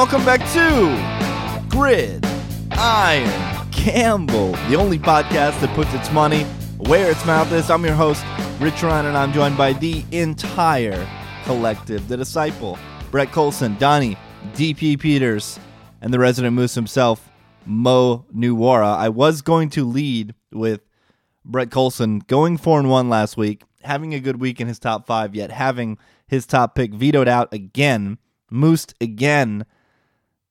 welcome back to Grid Iron Campbell, the only podcast that puts its money where its mouth is. I'm your host, Rich Ryan, and I'm joined by the entire collective, the disciple, Brett Colson, Donnie, DP Peters, and the resident moose himself, Mo Nuwara. I was going to lead with Brett Colson going four and one last week, having a good week in his top five, yet having his top pick vetoed out again, moosed again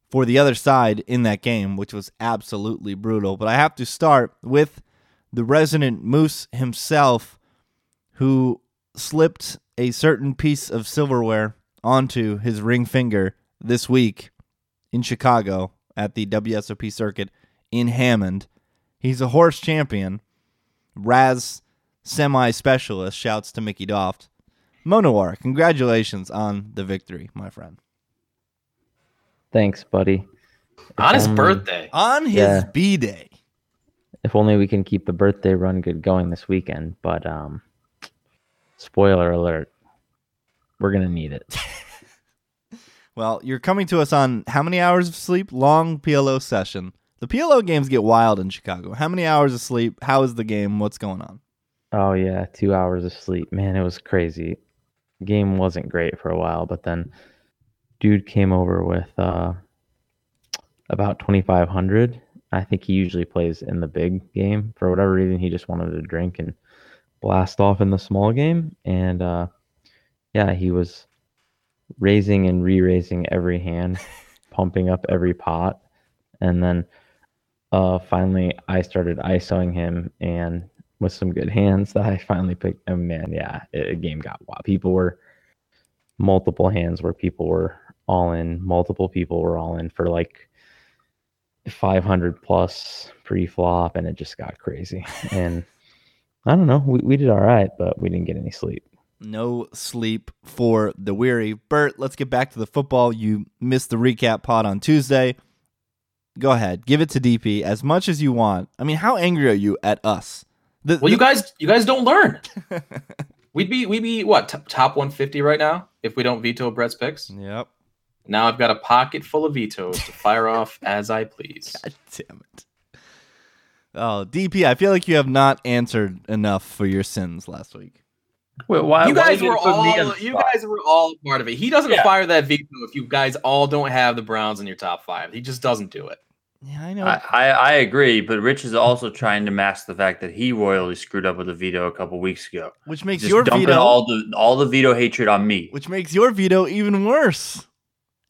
for the other side in that game, which was absolutely brutal. But I have to start with the resident moose himself, who slipped a certain piece of silverware onto his ring finger this week in Chicago at the WSOP circuit in Hammond. He's a horse champion. Razz semi specialist shouts to Mickey Doft. Monowar, congratulations on the victory, my friend. Thanks, buddy. On his only- birthday. On his Yeah. B day. If only we can keep the birthday run good going this weekend. But um, spoiler alert, we're gonna need it. Well, you're coming to us on how many hours of sleep? Long PLO session. The PLO games get wild in Chicago. How many hours of sleep? How is the game? What's going on? Oh yeah, two hours of sleep. Man, it was crazy. Game wasn't great for a while, but then dude came over with uh, about twenty five hundred. I think he usually plays in the big game. For whatever reason, he just wanted to drink and blast off in the small game. And uh, yeah, he was raising and re-raising every hand, pumping up every pot, and then uh, finally I started ISOing him and with some good hands that I finally picked. And man, yeah, it, a game got wild. People were multiple hands where people were all in. Multiple people were all in for like 500 plus pre-flop, and it just got crazy. And I don't know, we, we did all right, but we didn't get any sleep. No sleep for the weary. Bert, let's get back to the football. You missed the recap pod on Tuesday. Go ahead, give it to DP as much as you want. I mean, how angry are you at us? The, Well, you guys, you guys don't learn. We'd be, we'd be what t- top 150 right now if we don't veto Brett's picks. Yep. Now I've got a pocket full of vetoes to fire off as I please. God damn it. Oh, DP, I feel like you have not answered enough for your sins last week. Wait, why? You guys you were put me on all, the you guys were all part of it. He doesn't Yeah. fire that veto if you guys all don't have the Browns in your top five. He just doesn't do it. Yeah, I know. I, I, I agree, but Rich is also trying to mask the fact that he royally screwed up with a veto a couple weeks ago. which makes Just your dumping veto all the all the veto hatred on me. which makes your veto even worse.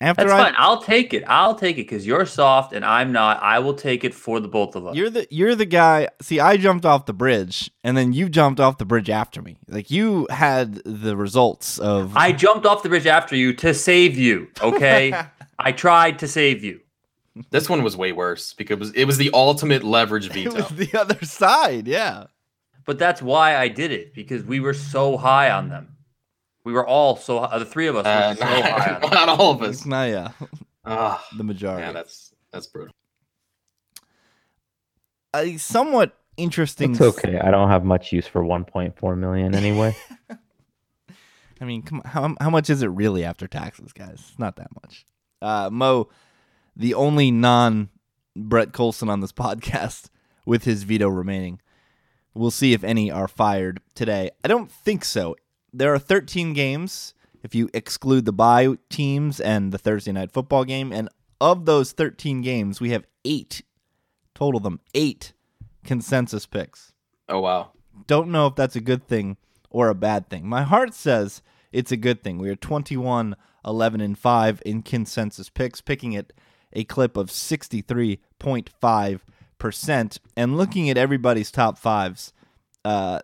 After That's I fine. I'll take it. I'll take it because you're soft and I'm not. I will take it for the both of us. You're the you're the guy. See, I jumped off the bridge, and then you jumped off the bridge after me. Like you had the results of. I jumped off the bridge after you to save you. Okay, I tried to save you. This one was way worse because it was, it was the ultimate leverage it veto. was the other side. Yeah. But that's why I did it because we were so high on them. We were all so uh, the three of us were Uh, so high on not, them. not all of us. not yeah. Ah, The majority. yeah, that's that's brutal. a somewhat interesting. It's okay. I don't have much use for 1.4 million anyway. I mean, come on, how how much is it really after taxes, guys? It's not that much. Uh, Mo, the only non Brett Colson on this podcast with his veto remaining. We'll see if any are fired today. I don't think so. There are 13 games if you exclude the bye teams and the Thursday night football game, and of those 13 games, we have eight total. Them eight consensus picks Oh wow. don't know if that's a good thing or a bad thing. My heart says it's a good thing. We are 21, 11, and 5 in consensus picks, picking at a clip of 63.5%. And looking at everybody's top fives, uh,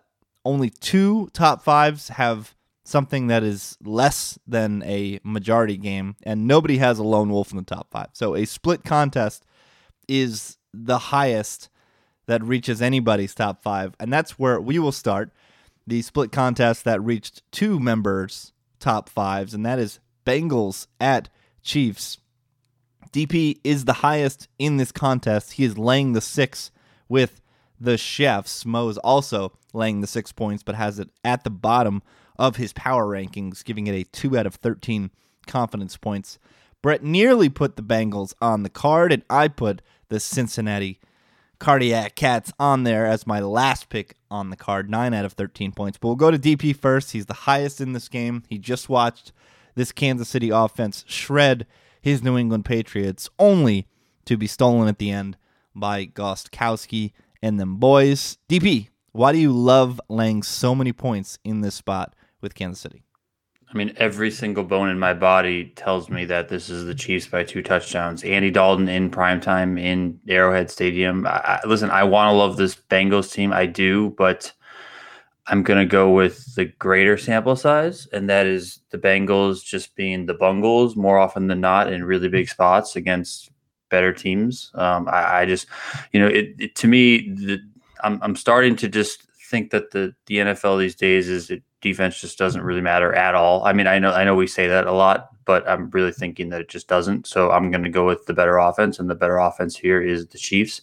only two top fives have something that is less than a majority game, and nobody has a lone wolf in the top five. So a split contest is the highest that reaches anybody's top five, and that's where we will start the split contest that reached two members' top fives, and that is Bengals at Chiefs. DP is the highest in this contest. He is laying the six with the Chiefs. Mo is also laying the six points, but has it at the bottom of his power rankings, giving it a two out of 13 confidence points. Brett nearly put the Bengals on the card, and I put the Cincinnati Cardiac Cats on there as my last pick on the card, 9 out of 13 points. But we'll go to DP first. He's the highest in this game. He just watched this Kansas City offense shred his New England Patriots, only to be stolen at the end by Gostkowski and them boys. DP, why do you love laying so many points in this spot with Kansas City? I mean, every single bone in my body tells me that this is the Chiefs by two touchdowns. Andy Dalton in primetime in Arrowhead Stadium. I, I, listen, I want to love this Bengals team. I do, but I'm going to go with the greater sample size, and that is the Bengals just being the Bungles more often than not in really big spots against better teams. Um, I, I, just, you know, it, it to me, the, I'm, I'm starting to just think that the, the NFL these days is it defense just doesn't really matter at all. I mean, I know I know we say that a lot, but I'm really thinking that it just doesn't. So I'm going to go with the better offense, and the better offense here is the Chiefs.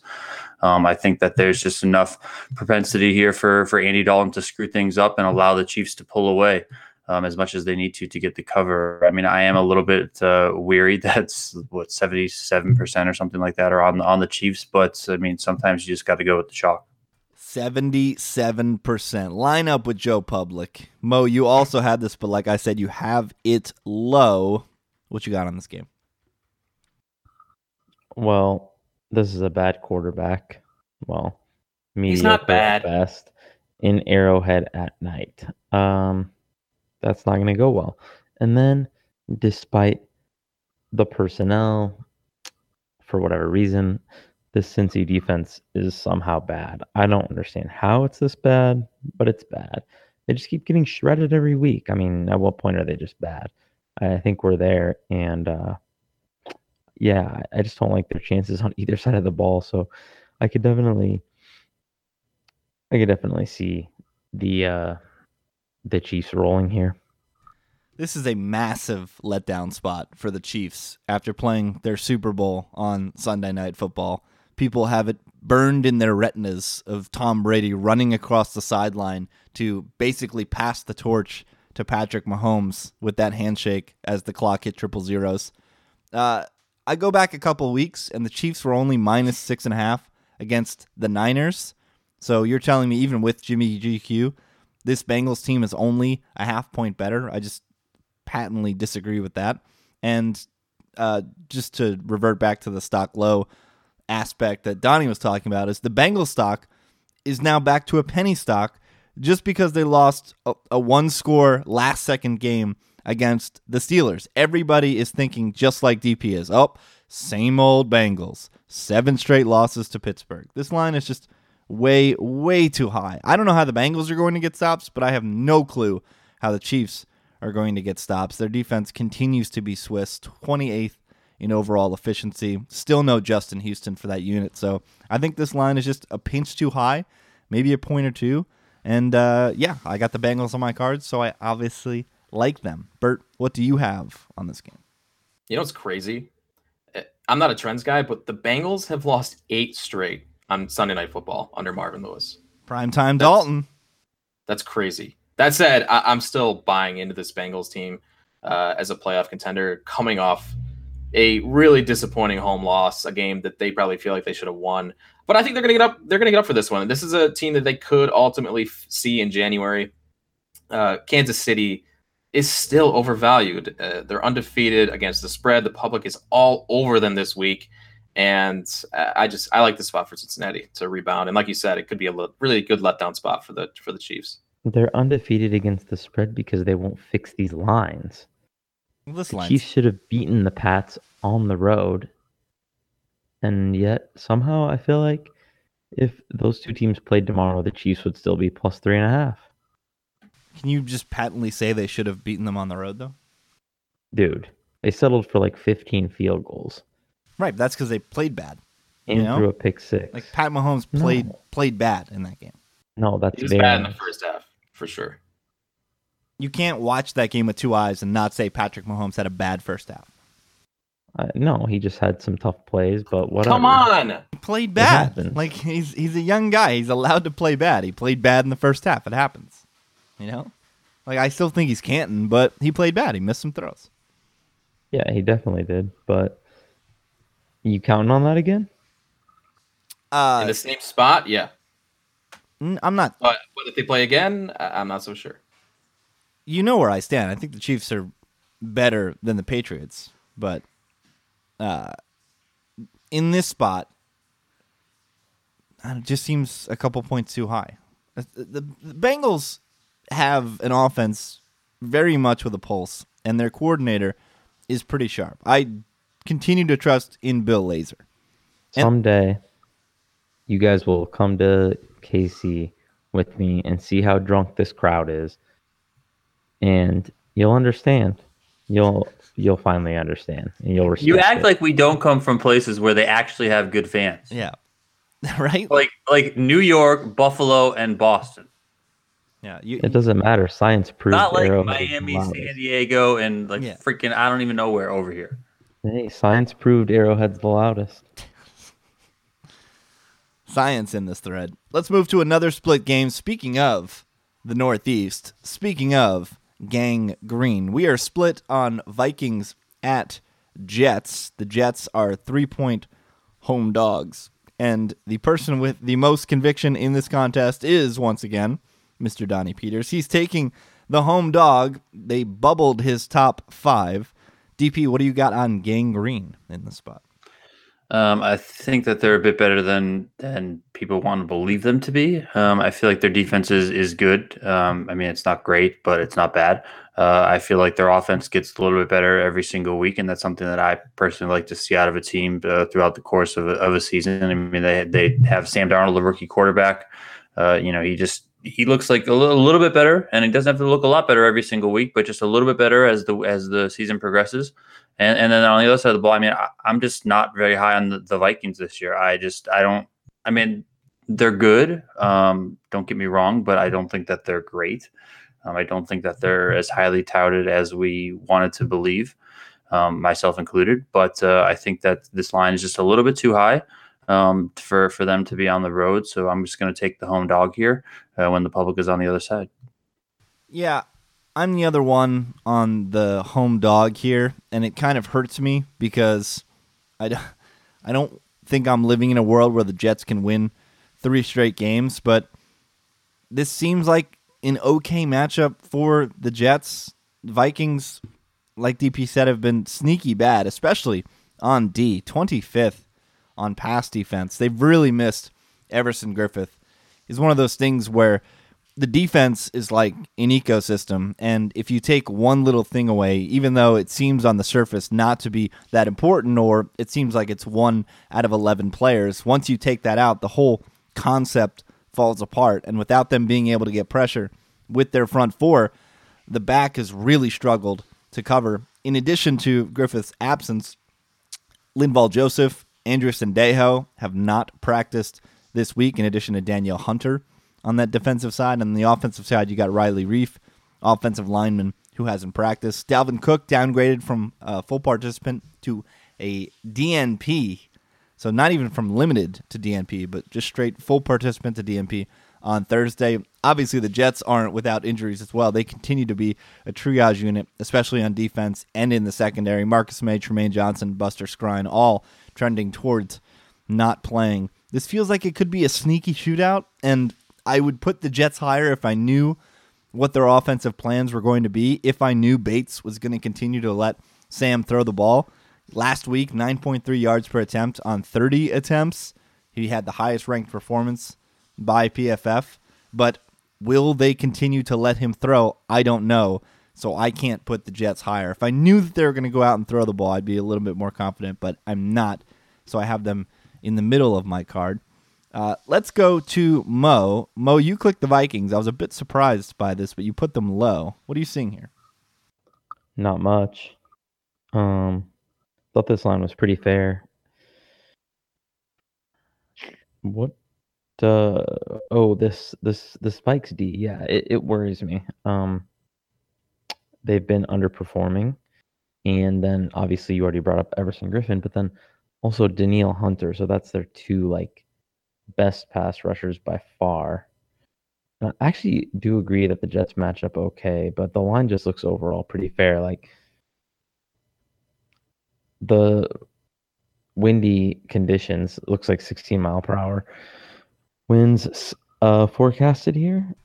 Um, I think that there's just enough propensity here for for Andy Dalton to screw things up and allow the Chiefs to pull away. Um, as much as they need to to get the cover. I mean, I am a little bit uh, weary. That's what seventy seven percent or something like that are on on the Chiefs. But I mean, sometimes you just got to go with the chalk. 77%. Line up with Joe Public. Mo, you also had this, but like I said, you have it low. What you got on this game? Well, this is a bad quarterback. Well, he's not bad. Best in Arrowhead at night. Um, that's not going to go well. And then, despite the personnel, for whatever reason, this Cincy defense is somehow bad. I don't understand how it's this bad, but it's bad. They just keep getting shredded every week. I mean, at what point are they just bad? I think we're there, and uh, yeah, I just don't like their chances on either side of the ball. So I could definitely, I could definitely see the uh, the Chiefs rolling here. This is a massive letdown spot for the Chiefs after playing their Super Bowl on Sunday Night Football people have it burned in their retinas of Tom Brady running across the sideline to basically pass the torch to Patrick Mahomes with that handshake as the clock hit triple zeros. Uh, I go back a couple weeks, and the Chiefs were only minus six and a half against the Niners. So you're telling me even with Jimmy GQ, this Bengals team is only a half point better? I just patently disagree with that. And uh, just to revert back to the stock low, aspect that Donnie was talking about is the Bengals stock is now back to a penny stock just because they lost a, a one score last second game against the Steelers. Everybody is thinking just like DP is. Oh, same old Bengals. Seven straight losses to Pittsburgh. This line is just way, way too high. I don't know how the Bengals are going to get stops, but I have no clue how the Chiefs are going to get stops. Their defense continues to be Swiss, 28th in overall efficiency. Still no Justin Houston for that unit. So I think this line is just a pinch too high, maybe a point or two. And uh, yeah, I got the Bengals on my cards, so I obviously like them. Bert, what do you have on this game? You know what's crazy? Eh, I'm not a trends guy, but the Bengals have lost eight straight on Sunday Night Football under Marvin Lewis. Primetime Dalton. That's crazy. That said, I- am still buying into this Bengals team uh, as a playoff contender, coming off a really disappointing home loss, a game that they probably feel like they should have won. But I think they're going to get up. They're going to get up for this one. This is a team that they could ultimately f- see in January. Uh, Kansas City is still overvalued. Uh, they're undefeated against the spread. The public is all over them this week, and uh, I just I like the spot for Cincinnati to rebound. And like you said, it could be a really good letdown spot for the for the Chiefs. They're undefeated against the spread because they won't fix these lines. This the line's Chiefs should have beaten the Pats on the road. And yet, somehow, I feel like if those two teams played tomorrow, the Chiefs would still be plus three and a half. Can you just patently say they should have beaten them on the road, though? Dude, they settled for like 15 field goals. Right, that's because they played bad. And You know? threw a pick six. Like Pat Mahomes played No. played bad in that game. no, that's He was bad in the first half for sure. You can't watch that game with two eyes and not say Patrick Mahomes had a bad first half. Uh, no, he just had some tough plays, but whatever. Come on. He played bad. Like he's he's a young guy. He's allowed to play bad. He played bad in the first half. It happens. You know? Like I still think he's Canton, but he played bad. He missed some throws. Yeah, he definitely did. But you counting on that again? in Uh, the same spot. Yeah, I'm not. but, but if they play again, I- I'm not so sure. You know where I stand. I think the Chiefs are better than the Patriots, but uh, in this spot, it just seems a couple points too high. Uh, The, the Bengals have an offense very much with a pulse, and their coordinator is pretty sharp. I continue to trust in Bill Lazor. And- Someday, you guys will come to KC with me and see how drunk this crowd is, and you'll understand. You'll you'll finally understand, and you'll respect. You act it. like we don't come from places where they actually have good fans. Yeah, right. Like like New York, Buffalo, and Boston. Yeah, you, it doesn't matter. Science proves Not like Arrowhead is the Miami. San Diego, and like Yeah. freaking I don't even know where over here. Hey, science proved Arrowhead's the loudest. science in this thread. Let's move to another split game. Speaking of the Northeast, speaking of Gang Green, we are split on Vikings at Jets. The Jets are three point home dogs. And the person with the most conviction in this contest is, once again, Mr. Donnie Peters. He's taking the home dog. They bubbled his top five. DP, what do you got on Gang Green in the spot? Um, I think that they're a bit better than than people want to believe them to be. Um, I feel like their defense is is good. Um, I mean, it's not great, but it's not bad. Uh, I feel like their offense gets a little bit better every single week, and that's something that I personally like to see out of a team uh, throughout the course of a, of a season. I mean, they they have Sam Darnold, the rookie quarterback. Uh, you know, he just he looks like a little, a little bit better, and he doesn't have to look a lot better every single week, but just a little bit better as the as the season progresses. And and then on the other side of the ball, I mean, I, I'm just not very high on the, the Vikings this year. I just I don't. I mean, they're good. Um, don't get me wrong, but I don't think that they're great. Um, I don't think that they're as highly touted as we wanted to believe, um, myself included. But uh, I think that this line is just a little bit too high um, for for them to be on the road. So I'm just going to take the home dog here uh, when the public is on the other side. Yeah, I'm the other one on the home dog here, and it kind of hurts me because I don't, I don't think I'm living in a world where the Jets can win three straight games, but this seems like an okay matchup for the Jets. Vikings, like DP said, have been sneaky bad, especially on D, 25th on pass defense. They've really missed Everson Griffen. Is one of those things where the defense is like an ecosystem, and if you take one little thing away, even though it seems on the surface not to be that important, or it seems like it's one out of 11 players, once you take that out, the whole concept falls apart. And without them being able to get pressure with their front four, the back has really struggled to cover. In addition to Griffen's absence, Linval Joseph, Andrew Sendejo have not practiced this week, in addition to Danielle Hunter on that defensive side. On the offensive side, you got Riley Reiff, offensive lineman who hasn't practiced. Dalvin Cook downgraded from a full participant to a DNP. So not even from limited to DNP, but just straight full participant to DNP on Thursday. Obviously, the Jets aren't without injuries as well. They continue to be a triage unit, especially on defense and in the secondary. Marcus Maye, Trumaine Johnson, Buster Skrine, all trending towards not playing. This feels like it could be a sneaky shootout, and I would put the Jets higher if I knew what their offensive plans were going to be. If I knew Bates was going to continue to let Sam throw the ball. Last week, 9.3 yards per attempt on 30 attempts. He had the highest ranked performance by PFF. But will they continue to let him throw? I don't know. So I can't put the Jets higher. If I knew that they were going to go out and throw the ball, I'd be a little bit more confident, but I'm not. So I have them in the middle of my card. Uh, let's go to Mo. Mo, you clicked the Vikings. I was a bit surprised by this, but you put them low. What are you seeing here? Not much. Um, thought this line was pretty fair. What? Uh, oh, this this the Vikes D. Yeah, it, it worries me. Um, they've been underperforming, and then obviously you already brought up Everson Griffen, but then also Danielle Hunter. So that's their two like best pass rushers by far. And I actually do agree that the Jets match up okay, but the line just looks overall pretty fair. Like the windy conditions looks like 16 mile per hour winds uh, forecasted here.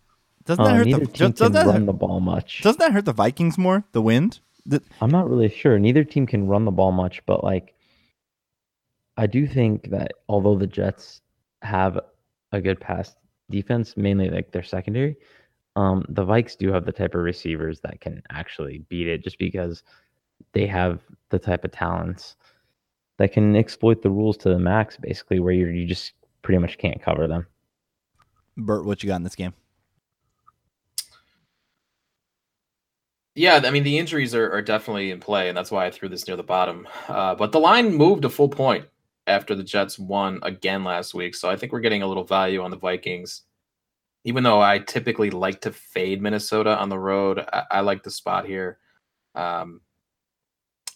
Doesn't that Uh, hurt the team does, can that run hurt, the ball much. doesn't that hurt the Vikings more? The wind? The, I'm not really sure. Neither team can run the ball much, but like I do think that although the Jets have a good pass defense, mainly like their secondary, um, the Vikes do have the type of receivers that can actually beat it just because they have the type of talents that can exploit the rules to the max, basically, where you you just pretty much can't cover them. Bert, what you got in this game? Yeah, I mean the injuries are, are definitely in play, and that's why I threw this near the bottom. Uh, but the line moved a full point after the Jets won again last week, so I think we're getting a little value on the Vikings. Even though I typically like to fade Minnesota on the road, I, I like the spot here. Um,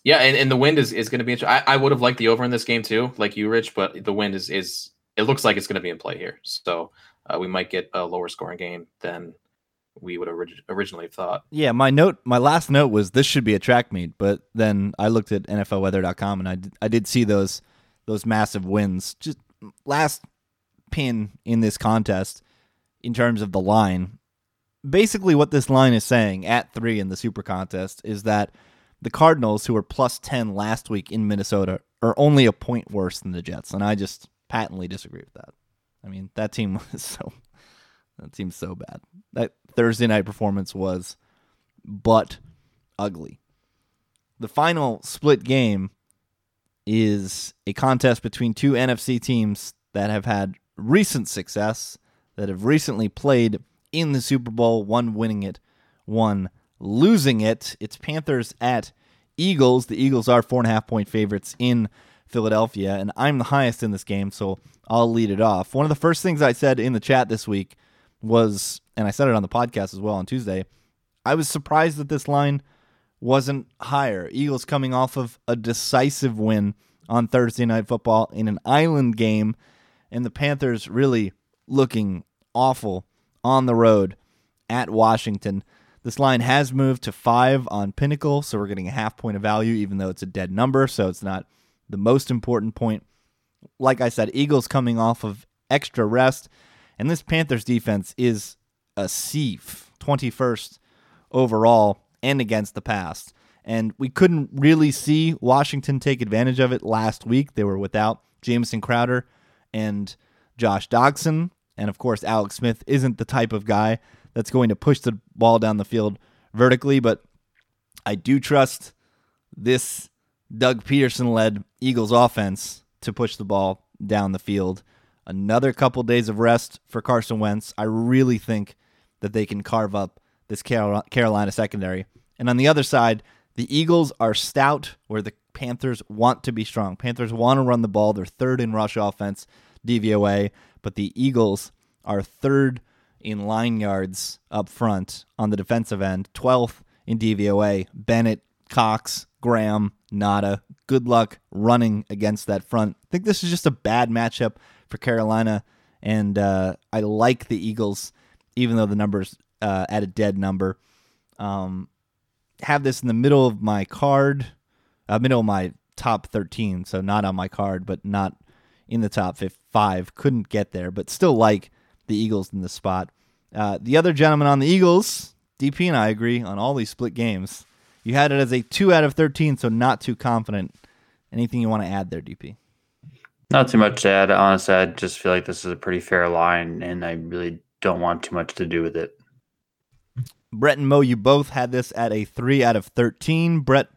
yeah, and, and the wind is, is going to be. Inter- I, I would have liked the over in this game too, like you, Rich, but the wind is is it looks like it's going to be in play here, so uh, we might get a lower scoring game than we would orig- originally thought. Yeah, my note, my last note was this should be a track meet, but then I looked at NFLweather.com and I did, I did see those those massive wins. Just last pin in this contest in terms of the line. Basically, what this line is saying at three in the Super Contest is that the Cardinals, who were plus ten last week in Minnesota, are only a point worse than the Jets, and I just patently disagree with that. I mean, that team was so that seems so bad. That Thursday night performance was but ugly. The final split game is a contest between two NFC teams that have had recent success, that have recently played in the Super Bowl, one winning it, one losing it. It's Panthers at Eagles. The Eagles are four and a half point favorites in Philadelphia, and I'm the highest in this game, so I'll lead it off. One of the first things I said in the chat this week was, and I said it on the podcast as well on Tuesday, I was surprised that this line wasn't higher. Eagles coming off of a decisive win on Thursday Night Football in an island game, and the Panthers really looking awful on the road at Washington. This line has moved to five on Pinnacle, so we're getting a half point of value, even though it's a dead number, so it's not the most important point. Like I said, Eagles coming off of extra rest, and this Panthers defense is a sieve, 21st overall and against the pass. And we couldn't really see Washington take advantage of it last week. They were without Jamison Crowder and Josh Doctson. And of course, Alex Smith isn't the type of guy that's going to push the ball down the field vertically, but I do trust this Doug Pederson led Eagles offense to push the ball down the field. Another couple days of rest for Carson Wentz. I really think that they can carve up this Carol- Carolina secondary. And on the other side, the Eagles are stout where the Panthers want to be strong. Panthers want to run the ball. They're third in rush offense, DVOA, but the Eagles are third in line yards up front on the defensive end, 12th in DVOA. Bennett, Cox, Graham, Ngata. Good luck running against that front. I think this is just a bad matchup for Carolina, and uh, I like the Eagles, even though the number's uh, at a dead number. Um, have this in the middle of my card, uh, middle of my top 13, so not on my card, but not in the top five. Couldn't get there, but still like the Eagles in the spot. Uh, the other gentleman on the Eagles, DP and I agree on all these split games. You had it as a 2 out of 13, so not too confident. Anything you want to add there, DP? Not too much to add. Honestly, I just feel like this is a pretty fair line, and I really don't want too much to do with it. Brett and Mo, you both had this at a 3 out of 13. Brett,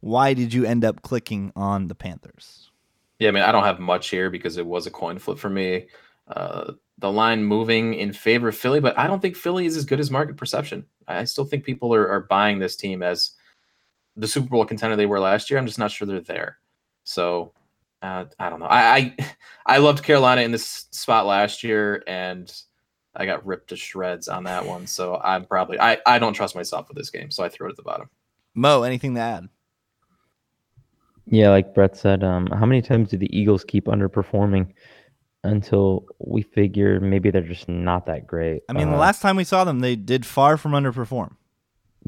why did you end up clicking on the Panthers? Yeah, I mean, I don't have much here because it was a coin flip for me. Uh, the line moving in favor of Philly, but I don't think Philly is as good as market perception. I still think people are, are buying this team as the Super Bowl contender they were last year. I'm just not sure they're there. So uh, I don't know. I, I I loved Carolina in this spot last year, and I got ripped to shreds on that one. So I'm probably I I don't trust myself with this game, so I threw it at the bottom. Mo, anything to add? Yeah, like Brett said, um, how many times do the Eagles keep underperforming until we figure maybe they're just not that great? I mean, the Uh, last time we saw them, they did far from underperform.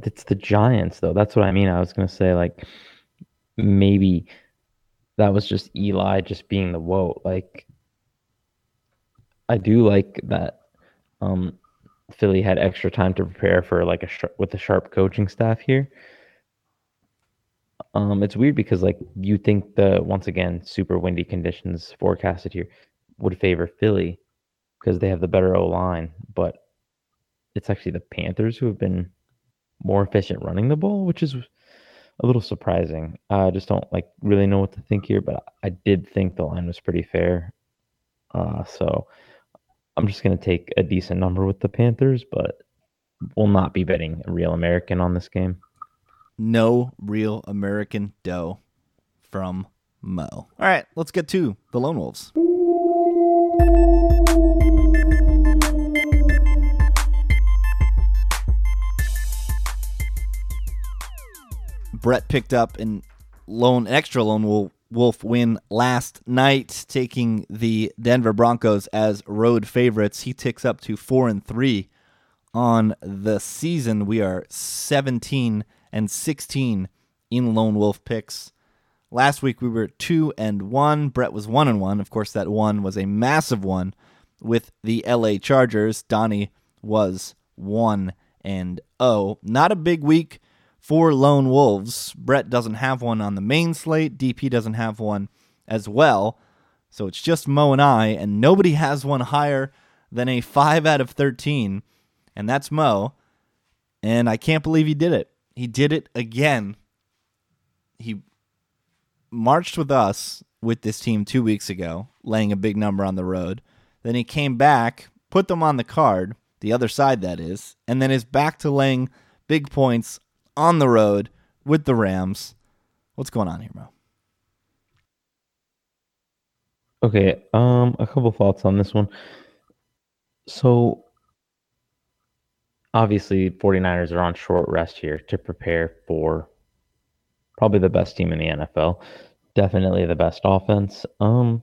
it's the Giants, though. That's what I mean. I was gonna say like maybe that was just Eli just being the woe. Like I do like that um Philly had extra time to prepare for like a sh- with a sharp coaching staff here. Um, it's weird because like you think the once again super windy conditions forecasted here would favor Philly because they have the better O line, but it's actually the Panthers who have been more efficient running the ball, which is a little surprising. I just don't like really know what to think here, but I did think the line was pretty fair. Uh, so I'm just gonna take a decent number with the Panthers, but we'll not be betting a real American on this game. No real American dough from Mo. All right, let's get to the Lone Wolves. Brett picked up an lone an extra lone wolf win last night, taking the Denver Broncos as road favorites. He ticks up to four and three on the season. We are seventeen and sixteen in lone wolf picks. Last week we were two and one. Brett was one and one. Of course, that one was a massive one with the LA Chargers. Donnie was one and oh. Not a big week for Lone Wolves. Brett doesn't have one on the main slate. DP doesn't have one as well. So it's just Mo and I, and nobody has one higher than a 5 out of 13, and that's Mo. And I can't believe he did it. He did it again. He marched with us with this team two weeks ago, laying a big number on the road. Then he came back, put them on the card, the other side that is, and then is back to laying big points on the road with the Rams. What's going on here, Mo? Okay, um, a couple thoughts on this one. So, obviously, 49ers are on short rest here to prepare for probably the best team in the NFL. Definitely the best offense. Um,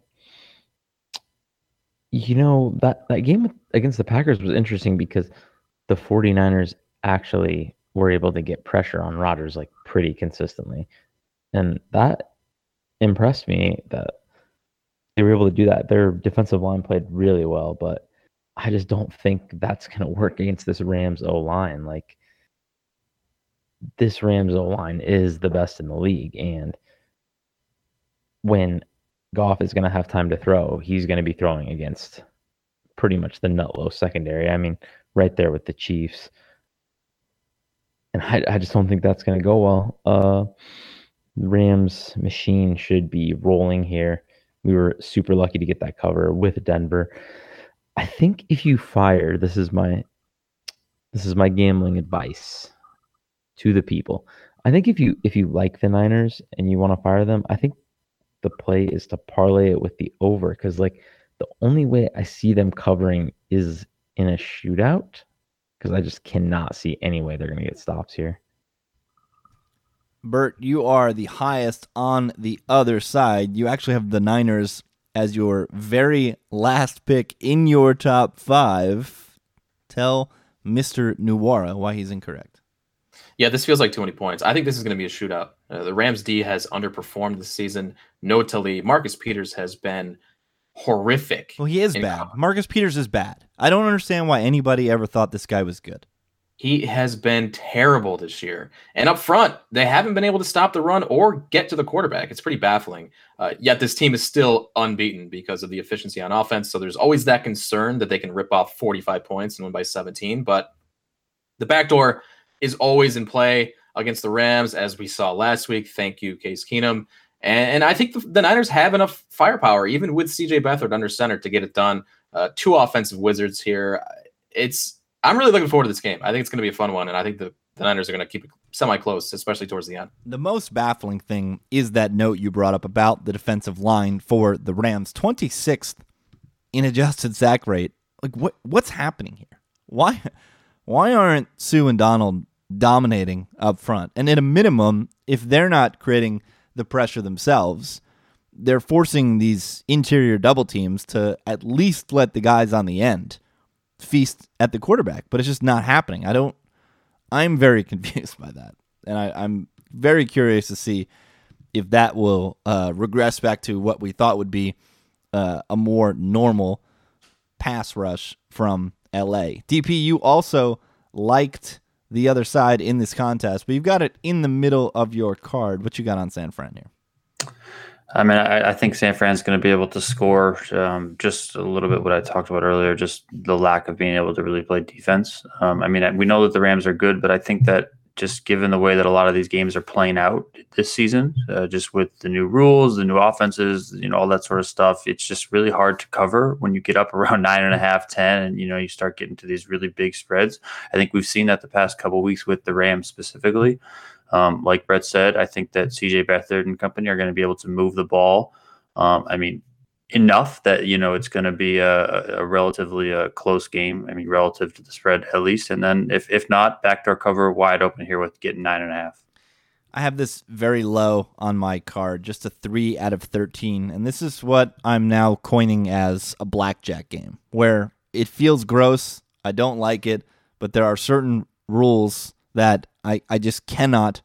you know, that, that game against the Packers was interesting because the 49ers actually were able to get pressure on Rodgers like pretty consistently. And that impressed me that they were able to do that. Their defensive line played really well, but I just don't think that's going to work against this Rams O line. Like this Rams O line is the best in the league. And when Goff is going to have time to throw, he's going to be throwing against pretty much the nutlow secondary. I mean, right there with the Chiefs and I, I just don't think that's going to go well. Uh, Rams machine should be rolling here. We were super lucky to get that cover with Denver. I think if you fire, this is my this is my gambling advice to the people. I think if you if you like the Niners and you want to fire them, I think the play is to parlay it with the over because like the only way I see them covering is in a shootout because I just cannot see any way they're going to get stops here. Bert, you are the highest on the other side. You actually have the Niners as your very last pick in your top five. Tell Mr. Nuwara why he's incorrect. Yeah, this feels like too many points. I think this is going to be a shootout. Uh, the Rams D has underperformed this season. Notably, Marcus Peters has been horrific. Well, he is bad. Marcus Peters is bad. I don't understand why anybody ever thought this guy was good. He has been terrible this year. And up front, they haven't been able to stop the run or get to the quarterback. It's pretty baffling. Uh, yet this team is still unbeaten because of the efficiency on offense. So there's always that concern that they can rip off 45 points and win by 17. But the backdoor is always in play against the Rams, as we saw last week. Thank you, Case Keenum. And, and I think the, the, Niners have enough firepower, even with CJ Beathard under center, to get it done. Uh, two offensive wizards here. It's I'm really looking forward to this game. I think it's going to be a fun one, and I think the, the Niners are going to keep it semi close, especially towards the end. The most baffling thing is that note you brought up about the defensive line for the Rams, 26th in adjusted sack rate. Like what what's happening here? Why why aren't Suh and Donald dominating up front? And at a minimum, if they're not creating the pressure themselves, they're forcing these interior double teams to at least let the guys on the end feast at the quarterback. But it's just not happening. I don't. I'm very confused by that, and I, I'm very curious to see if that will uh, regress back to what we thought would be uh, a more normal pass rush from LA. DP, you also liked the other side in this contest, but you've got it in the middle of your card. What you got on San Fran here? I mean, I, I think San Fran's going to be able to score um, just a little bit what I talked about earlier, just the lack of being able to really play defense. Um, I mean, we know that the Rams are good, but I think that just given the way that a lot of these games are playing out this season, uh, just with the new rules, the new offenses, you know, all that sort of stuff, it's just really hard to cover when you get up around nine and a half, ten, and you know you start getting to these really big spreads. I think we've seen that the past couple weeks with the Rams specifically. Um, like Brett said, I think that CJ Beathard and company are going to be able to move the ball. Um, I mean, enough that you know it's going to be a, a relatively a uh, close game. I mean, relative to the spread at least. And then if if not, backdoor cover wide open here with getting nine and a half. I have this very low on my card, just a three out of thirteen, and this is what I'm now coining as a blackjack game, where it feels gross. I don't like it, but there are certain rules that I I just cannot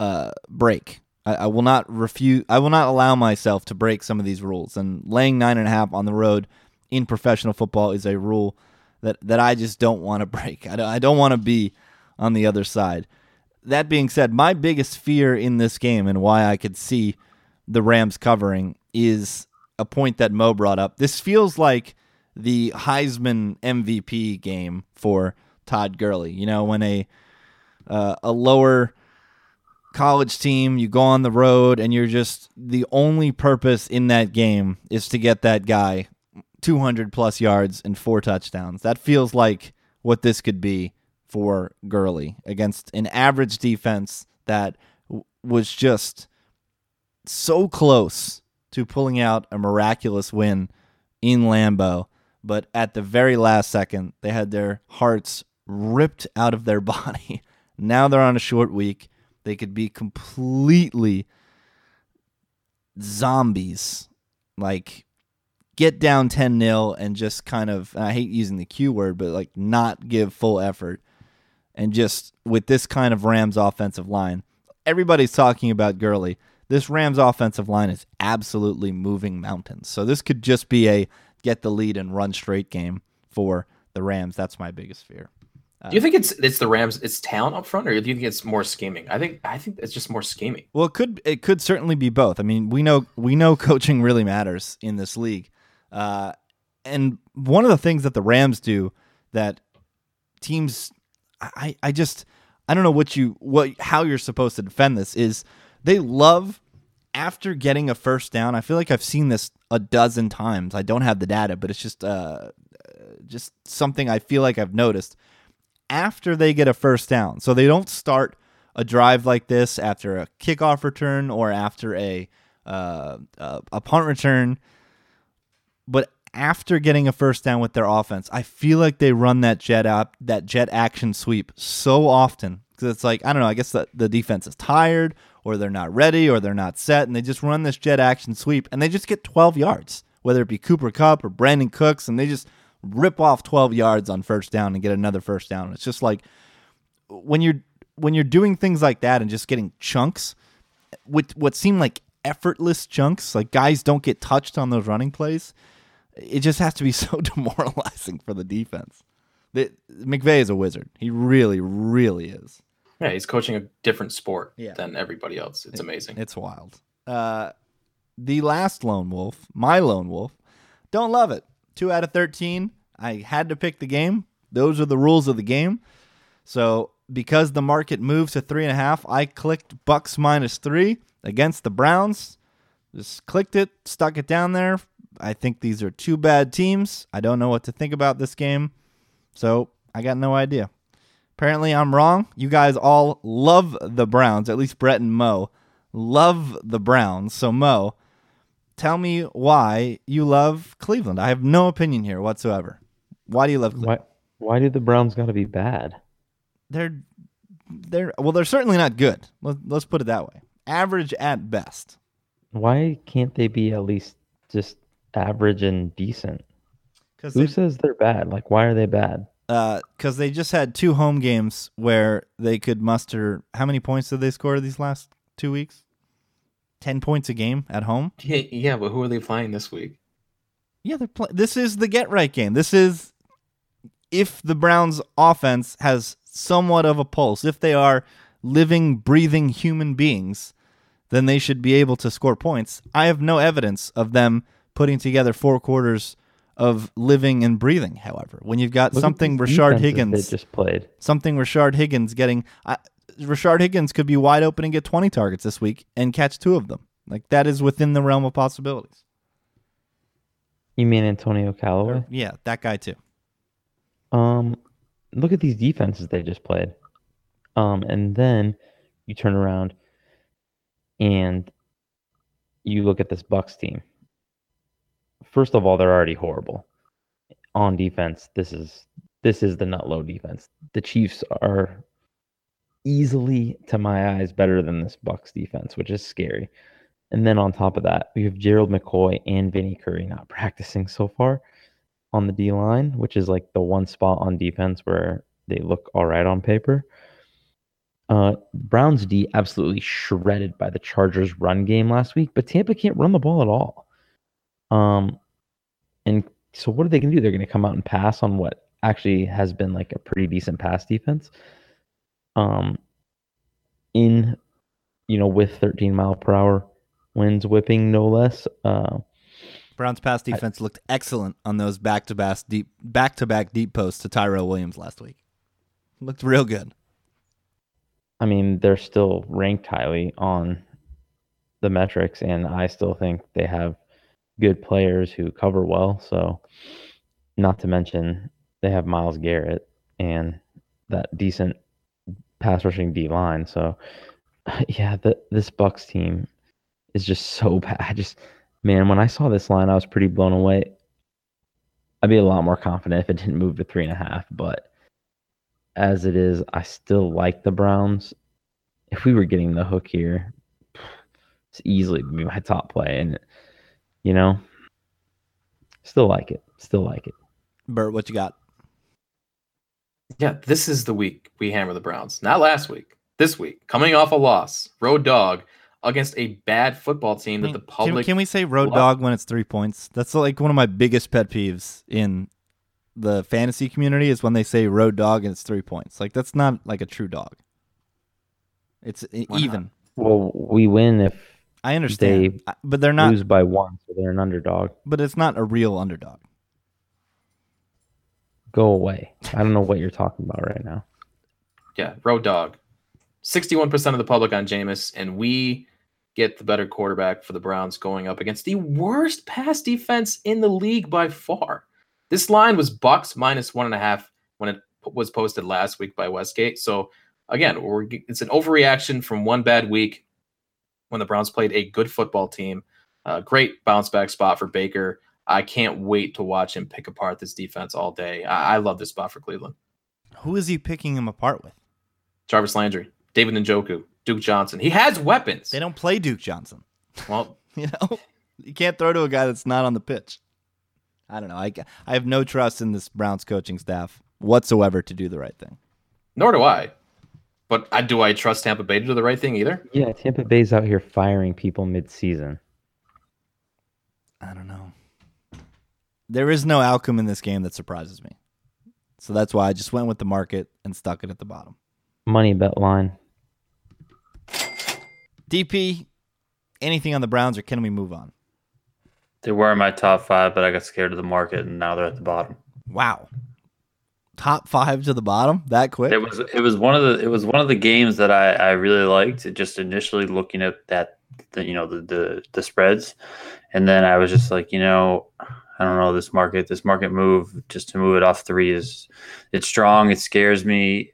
uh, break. I, I will not refuse. I will not allow myself to break some of these rules. And laying nine and a half on the road in professional football is a rule that that I just don't want to break. I don't, I don't want to be on the other side. That being said, my biggest fear in this game and why I could see the Rams covering is a point that Mo brought up. This feels like the Heisman MVP game for Todd Gurley. You know, when a uh, a lower college team, you go on the road, and you're just the only purpose in that game is to get that guy 200 plus yards and four touchdowns. That feels like what this could be for Gurley against an average defense that w- was just so close to pulling out a miraculous win in Lambeau. But at the very last second, they had their hearts ripped out of their body. now they're on a short week. They could be completely zombies. Like get down 10 0 and just kind of, I hate using the Q word, but like not give full effort. And just with this kind of Rams offensive line, everybody's talking about Gurley. This Rams offensive line is absolutely moving mountains. So this could just be a get the lead and run straight game for the Rams. That's my biggest fear. Do you think it's it's the Rams, it's talent up front, or do you think it's more scheming? I think I think it's just more scheming. Well, it could it could certainly be both. I mean, we know we know coaching really matters in this league, uh, and one of the things that the Rams do that teams, I I just I don't know what you what how you're supposed to defend this is they love after getting a first down. I feel like I've seen this a dozen times. I don't have the data, but it's just uh just something I feel like I've noticed after they get a first down. So they don't start a drive like this after a kickoff return or after a uh, a punt return, but after getting a first down with their offense, I feel like they run that jet up that jet action sweep so often because it's like I don't know. I guess the, the defense is tired, or they're not ready, or they're not set, and they just run this jet action sweep, and they just get 12 yards, whether it be Cooper Kupp or Brandin Cooks, and they just rip off 12 yards on first down and get another first down. It's just like when you're when you're doing things like that and just getting chunks with what seem like effortless chunks, like guys don't get touched on those running plays. It just has to be so demoralizing for the defense. The, McVay is a wizard. He really, really is. Yeah, he's coaching a different sport yeah. than everybody else. It's it, amazing. It's wild. Uh, the last lone wolf, my lone wolf, don't love it two out of 13. I had to pick the game. Those are the rules of the game. So because the market moves to three and a half, I clicked Bucks minus three against the Browns. Just clicked it, stuck it down there. I think these are two bad teams. I don't know what to think about this game. So I got no idea. Apparently, I'm wrong. You guys all love the Browns, at least Brett and Mo love the Browns. So, Mo, tell me why you love Cleveland. I have no opinion here whatsoever. Why do you love Cleveland? Why, why do the Browns got to be bad? They're they're well, they're certainly not good. Let, let's put it that way. Average at best. Why can't they be at least just average and decent? Because Who says they're bad? Like, why are they bad? Because uh, they just had two home games where they could muster. How many points did they score these last two weeks? 10 points a game at home. Yeah, yeah, but who are they playing this week? Yeah, they're play- this is the get right game. This is if the Browns offense has somewhat of a pulse, if they are living, breathing human beings, then they should be able to score points. I have no evidence of them putting together four quarters of living and breathing, however. When you've got Look something these Rashard Higgins they just played. something Rashard Higgins getting. I Rashard Higgins could be wide open and get 20 targets this week and catch two of them. Like that is within the realm of possibilities. You mean Antonio Callaway? Yeah, that guy too. Um, look at these defenses they just played. Um, and then you turn around and you look at this Bucks team. First of all, they're already horrible on defense. This is this is the nut low defense. The Chiefs are easily, to my eyes, better than this Bucks defense, which is scary. And then on top of that, we have Gerald McCoy and Vinny Curry not practicing so far on the D line, which is like the one spot on defense where they look all right on paper. Uh, Browns D absolutely shredded by the Chargers run game last week, but Tampa can't run the ball at all. Um, and so what are they going to do? They're going to come out and pass on what actually has been like a pretty decent pass defense. Um, in you know with 13 mile per hour winds whipping no less. Uh, Browns pass defense looked excellent on those back to back deep back to back deep posts to Tyrell Williams last week. Looked real good. I mean, they're still ranked highly on the metrics, and I still think they have good players who cover well. So, not to mention they have Myles Garrett and that decent pass rushing D line. So, yeah, the, this Bucks team is just so bad. I just, man, when I saw this line, I was pretty blown away. I'd be a lot more confident if it didn't move to three and a half, but as it is, I still like the Browns. If we were getting the hook here, it's easily be my top play, and you know, still like it. Still like it. Bert, what you got? Yeah, this is the week we hammer the Browns. Not last week. This week, coming off a loss, road dog against a bad football team that the public. can we say road What? dog when it's three points? That's like one of my biggest pet peeves in the fantasy community is when they say road dog and it's three points. Like that's not like a true dog. It's Why not? even. Well, we win if I understand, They but they're not. lose by one, so they're an underdog. But it's not a real underdog. Go away. I don't know what you're talking about right now. yeah, road dog. 61% of the public on Jameis, and we get the better quarterback for the Browns going up against the worst pass defense in the league by far. This line was Bucks minus one and a half when it was posted last week by Westgate. So again, it's an overreaction from one bad week when the Browns played a good football team. Uh, great bounce back spot for Baker. I can't wait to watch him pick apart this defense all day. I, I love this spot for Cleveland. Who is he picking him apart with? Jarvis Landry, David Njoku, Duke Johnson. He has weapons. They don't play Duke Johnson. Well, You know, you can't throw to a guy that's not on the pitch. I don't know. I, I have no trust in this Browns coaching staff whatsoever to do the right thing. nor do I. But I, do I trust Tampa Bay to do the right thing either? Yeah, Tampa Bay's out here firing people mid-season. I don't know. There is no outcome in this game that surprises me. So that's why I just went with the market and stuck it at the bottom. Money bet line. DP, anything on the Browns or can we move on? They were in my top five, but I got scared of the market, and now they're at the bottom. Wow. Top five to the bottom that quick? It was it was one of the it was one of the games that I, I really liked. It just initially looking at that the, you know the, the the spreads, and then I was just like you know I don't know this market this market move just to move it off three is it's strong. It scares me.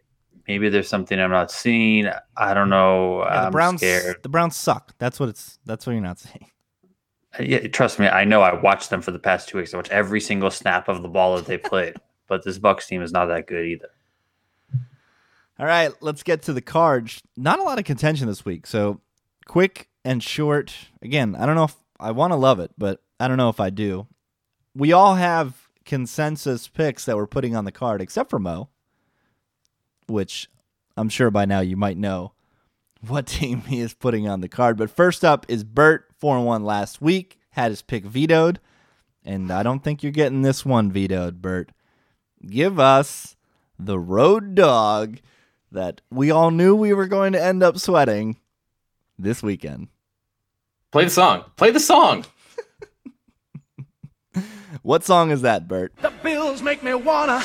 Maybe there's something I'm not seeing. I don't know. Yeah, the I'm Browns scared. the Browns suck. That's what it's that's what you're not saying. Yeah, trust me, I know. I watched them for the past two weeks. I watched every single snap of the ball that they played. but this Bucks team is not that good either. All right, let's get to the cards. Not a lot of contention this week. So quick and short. Again, I don't know if I want to love it, but I don't know if I do. We all have consensus picks that we're putting on the card, except for Mo, which I'm sure by now you might know what team he is putting on the card. But first up is Bert, 4 1 last week, had his pick vetoed. And I don't think you're getting this one vetoed, Bert. Give us the road dog that we all knew we were going to end up sweating this weekend. Play the song. Play the song. What song is that, Bert? The bills make me wanna.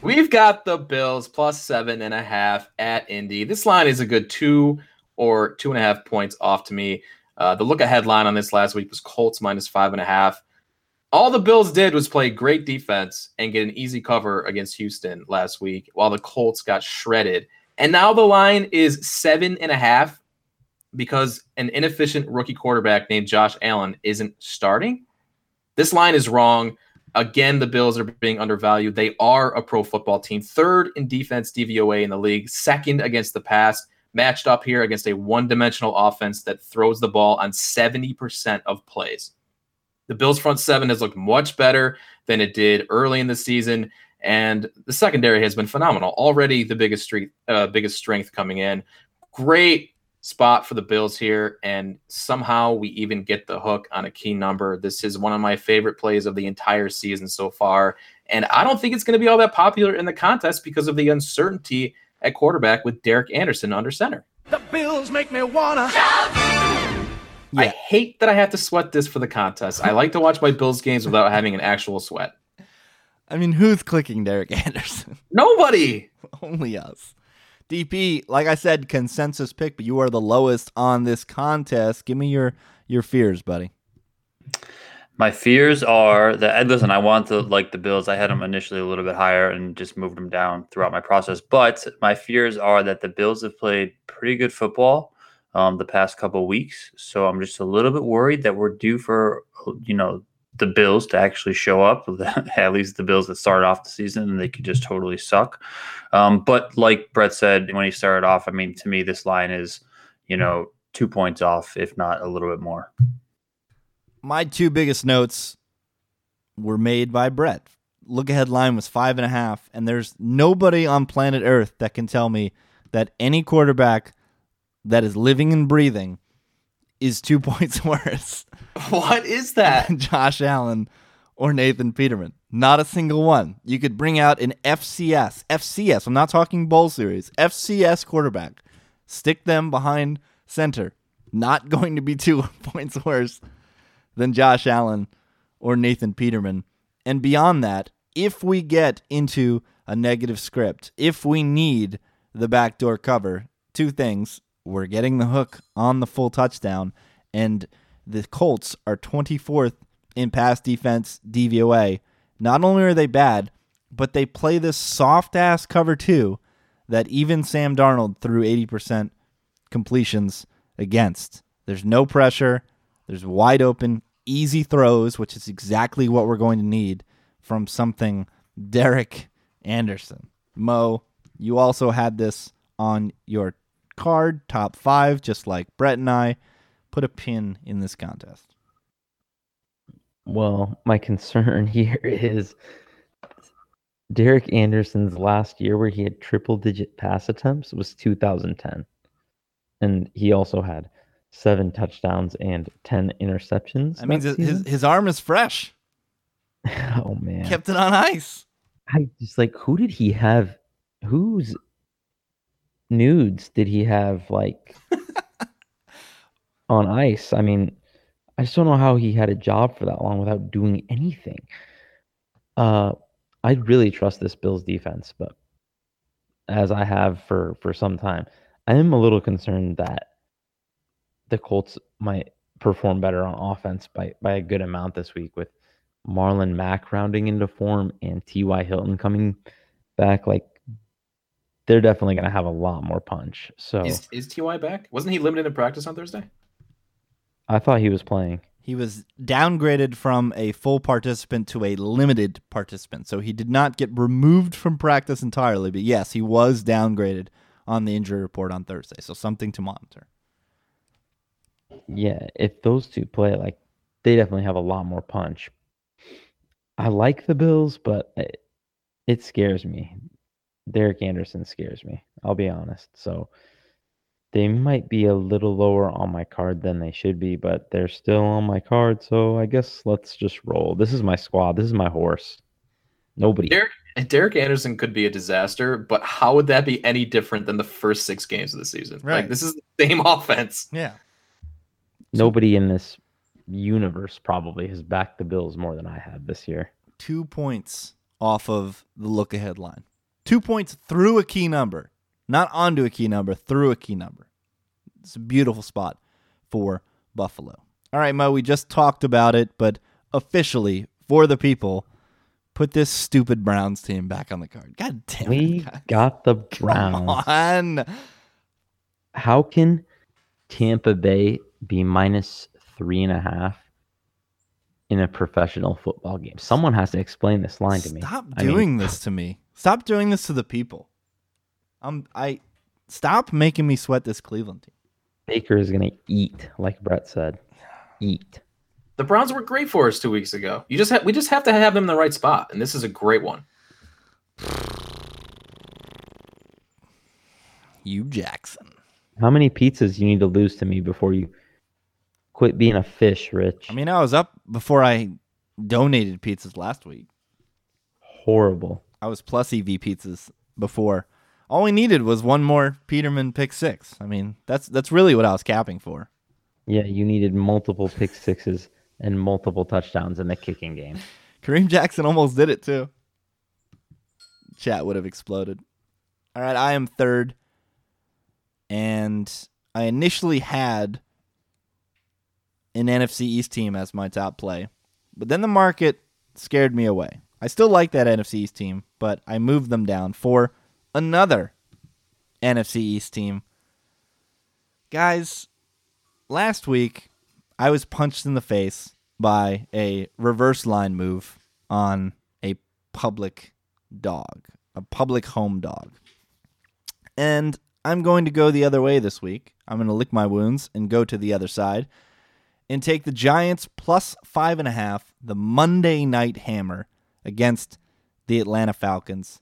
We've got the Bills plus seven and a half at Indy. This line is a good two or two and a half points off to me. Uh, the look ahead line on this last week was Colts minus five and a half. All the Bills did was play great defense and get an easy cover against Houston last week, while the Colts got shredded. And now the line is seven and a half because an inefficient rookie quarterback named Josh Allen isn't starting. This line is wrong. Again, the Bills are being undervalued. They are a pro football team, third in defense DVOA in the league, second against the pass, matched up here against a one dimensional offense that throws the ball on 70% of plays. The Bills' front seven has looked much better than it did early in the season, and the secondary has been phenomenal. Already the biggest uh, biggest strength coming in. Great spot for the Bills here, and somehow we even get the hook on a key number. This is one of my favorite plays of the entire season so far, and I don't think it's going to be all that popular in the contest because of the uncertainty at quarterback with Derek Anderson under center. The bills make me wanna. I hate that I have to sweat this for the contest. I like to watch my Bills games without having an actual sweat. I mean, who's clicking Derek Anderson? Nobody. Only us. DP, like I said, consensus pick, but you are the lowest on this contest. Give me your your fears, buddy. My fears are that listen, I want to like the Bills. I had them initially a little bit higher and just moved them down throughout my process. But my fears are that the Bills have played pretty good football um, the past couple weeks. So I'm just a little bit worried that we're due for you know the Bills to actually show up. At least the Bills that started off the season and they could just totally suck. Um, but like Brett said when he started off, I mean to me this line is you know two points off, if not a little bit more. My two biggest notes were made by Brett. Look ahead line was five and a half, and there's nobody on planet Earth that can tell me that any quarterback that is living and breathing is two points worse What is that? Josh Allen or Nathan Peterman. Not a single one. You could bring out an FCS, FCS. I'm not talking bowl series. FCS quarterback. Stick them behind center. Not going to be two points worse than Josh Allen or Nathan Peterman. And beyond that, if we get into a negative script, if we need the backdoor cover, two things. We're getting the hook on the full touchdown, and the Colts are 24th in pass defense DVOA. Not only are they bad, but they play this soft ass cover two that even Sam Darnold threw 80% completions against. There's no pressure. There's wide open, easy throws, which is exactly what we're going to need from something Derek Anderson. Mo, you also had this on your card, top five, just like Brett and I. Put a pin in this contest. Well, my concern here is Derek Anderson's last year where he had triple digit pass attempts was 2010. And he also had seven touchdowns and 10 interceptions. That means his, his, season. his arm is fresh. oh man. Kept it on ice. I just like who did he have whose nudes did he have like on ice? I mean, I just don't know how he had a job for that long without doing anything. Uh I really trust this Bills defense, but as I have for for some time, I am a little concerned that the Colts might perform better on offense by by a good amount this week with Marlon Mack rounding into form and T.Y. Hilton coming back. Like they're definitely going to have a lot more punch. So Is, is Ty back? Wasn't he limited in practice on Thursday? I thought he was playing. He was downgraded from a full participant to a limited participant. So he did not get removed from practice entirely, but yes, he was downgraded on the injury report on Thursday. So something to monitor. Yeah, if those two play, like they definitely have a lot more punch. I like the Bills, but it, it scares me. Derek Anderson scares me. I'll be honest. So They might be a little lower on my card than they should be, but they're still on my card. So I guess let's just roll. This is my squad. This is my horse. Nobody. Derek Derek Anderson could be a disaster, but how would that be any different than the first six games of the season? Right. Like this is the same offense. Yeah. Nobody in this universe probably has backed the Bills more than I have this year. Two points off of the look ahead line. Two points through a key number, not onto a key number, through a key number. It's a beautiful spot for Buffalo. All right, Mo, we just talked about it, but officially for the people, put this stupid Browns team back on the card. God damn it. We got the Come Browns. on. How can Tampa Bay be minus three and a half in a professional football game? Someone has to explain this line to me. Stop I mean, doing this to me. Stop doing this to the people. Um, I stop making me sweat this Cleveland team. Baker is going to eat, like Brett said. Eat. The Browns were great for us two weeks ago. You just have we just have to have them in the right spot, and this is a great one. You Jackson. How many pizzas you need to lose to me before you quit being a fish, Rich? I mean, I was up before I donated pizzas last week. horrible. I was plus EV pizzas before. All we needed was one more Peterman pick six. I mean, that's that's really what I was capping for. Yeah, you needed multiple pick sixes and multiple touchdowns in the kicking game. Kareem Jackson almost did it too. Chat would have exploded. All right, I am third. And I initially had an NFC East team as my top play. But then the market scared me away. I still like that NFC East team, but I moved them down for another NFC East team. Guys, last week I was punched in the face by a reverse line move on a public dog, a public home dog. And I'm going to go the other way this week. I'm going to lick my wounds and go to the other side and take the Giants plus five and a half, the Monday night hammer against the Atlanta Falcons.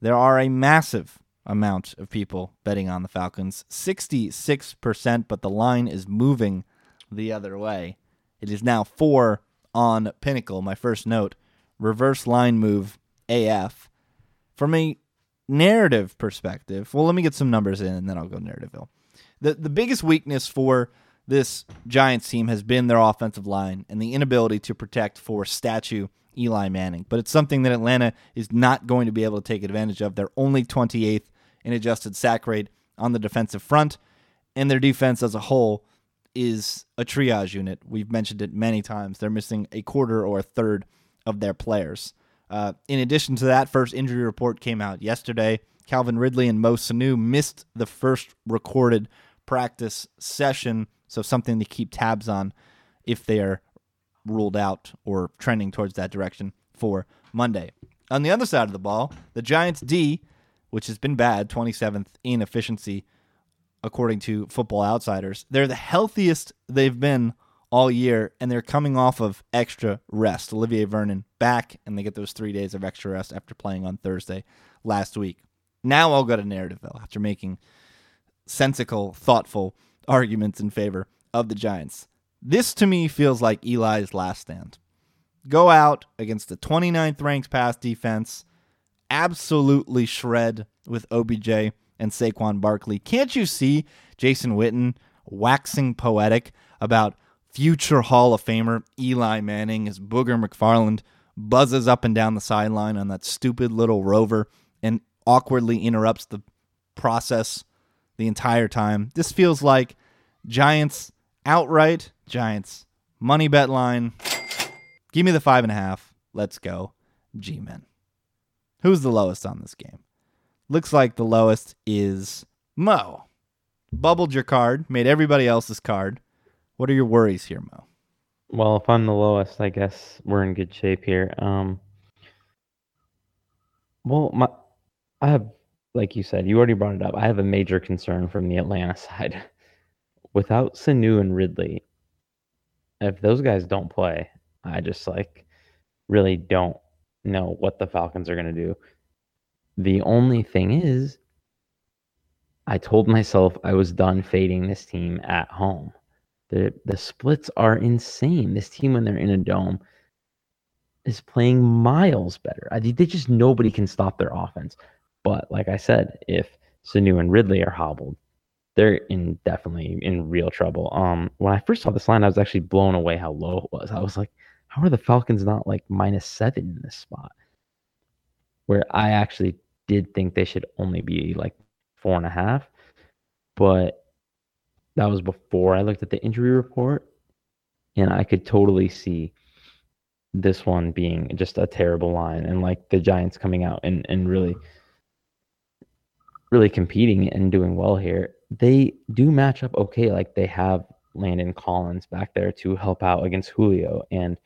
There are a massive amount of people betting on the Falcons, 66%, but the line is moving the other way. It is now four on Pinnacle. My first note reverse line move AF. From a narrative perspective, well, let me get some numbers in and then I'll go narrativeville. The, the biggest weakness for this Giants team has been their offensive line and the inability to protect for statue Eli Manning. But it's something that Atlanta is not going to be able to take advantage of. They're only 28th in adjusted sack rate on the defensive front, and their defense as a whole is a triage unit. We've mentioned it many times. They're missing a quarter or a third of their players. Uh, in addition to that, first injury report came out yesterday. Calvin Ridley and Mo Sanu missed the first recorded practice session, so something to keep tabs on if they are ruled out or trending towards that direction for Monday. On the other side of the ball, the Giants D, which has been bad, 27th in efficiency according to Football Outsiders, they're the healthiest they've been all year, and they're coming off of extra rest. Olivier Vernon back, and they get those three days of extra rest after playing on Thursday last week. Now I'll go to Narrativeville after making sensical, thoughtful arguments in favor of the Giants. This to me feels like Eli's last stand. Go out against the 29th ranked pass defense, absolutely shred with OBJ and Saquon Barkley. Can't you see Jason Witten waxing poetic about future Hall of Famer Eli Manning as Booger McFarland buzzes up and down the sideline on that stupid little rover and awkwardly interrupts the process the entire time? This feels like Giants outright, Giants money bet line. Give me the five and a half. Let's go, G Men. Who's the lowest on this game? Looks like the lowest is Mo. Bubbled your card, made everybody else's card. What are your worries here, Mo? Well, if I'm the lowest, I guess we're in good shape here. Um, well, my, I have, like you said, you already brought it up. I have a major concern from the Atlanta side. Without Sanu and Ridley, if those guys don't play, I just like really don't know what the Falcons are going to do. The only thing is, I told myself I was done fading this team at home. The the splits are insane. This team when they're in a dome is playing miles better. I they just nobody can stop their offense. But like I said, if Sanu and Ridley are hobbled, they're in definitely in real trouble. Um, when I first saw this line, I was actually blown away how low it was. I was like, how are the Falcons not like minus seven in this spot? Where I actually did think they should only be like four and a half, but that was before I looked at the injury report, and I could totally see this one being just a terrible line and like the Giants coming out and, and really really competing and doing well here. They do match up okay. Like they have Landon Collins back there to help out against Julio and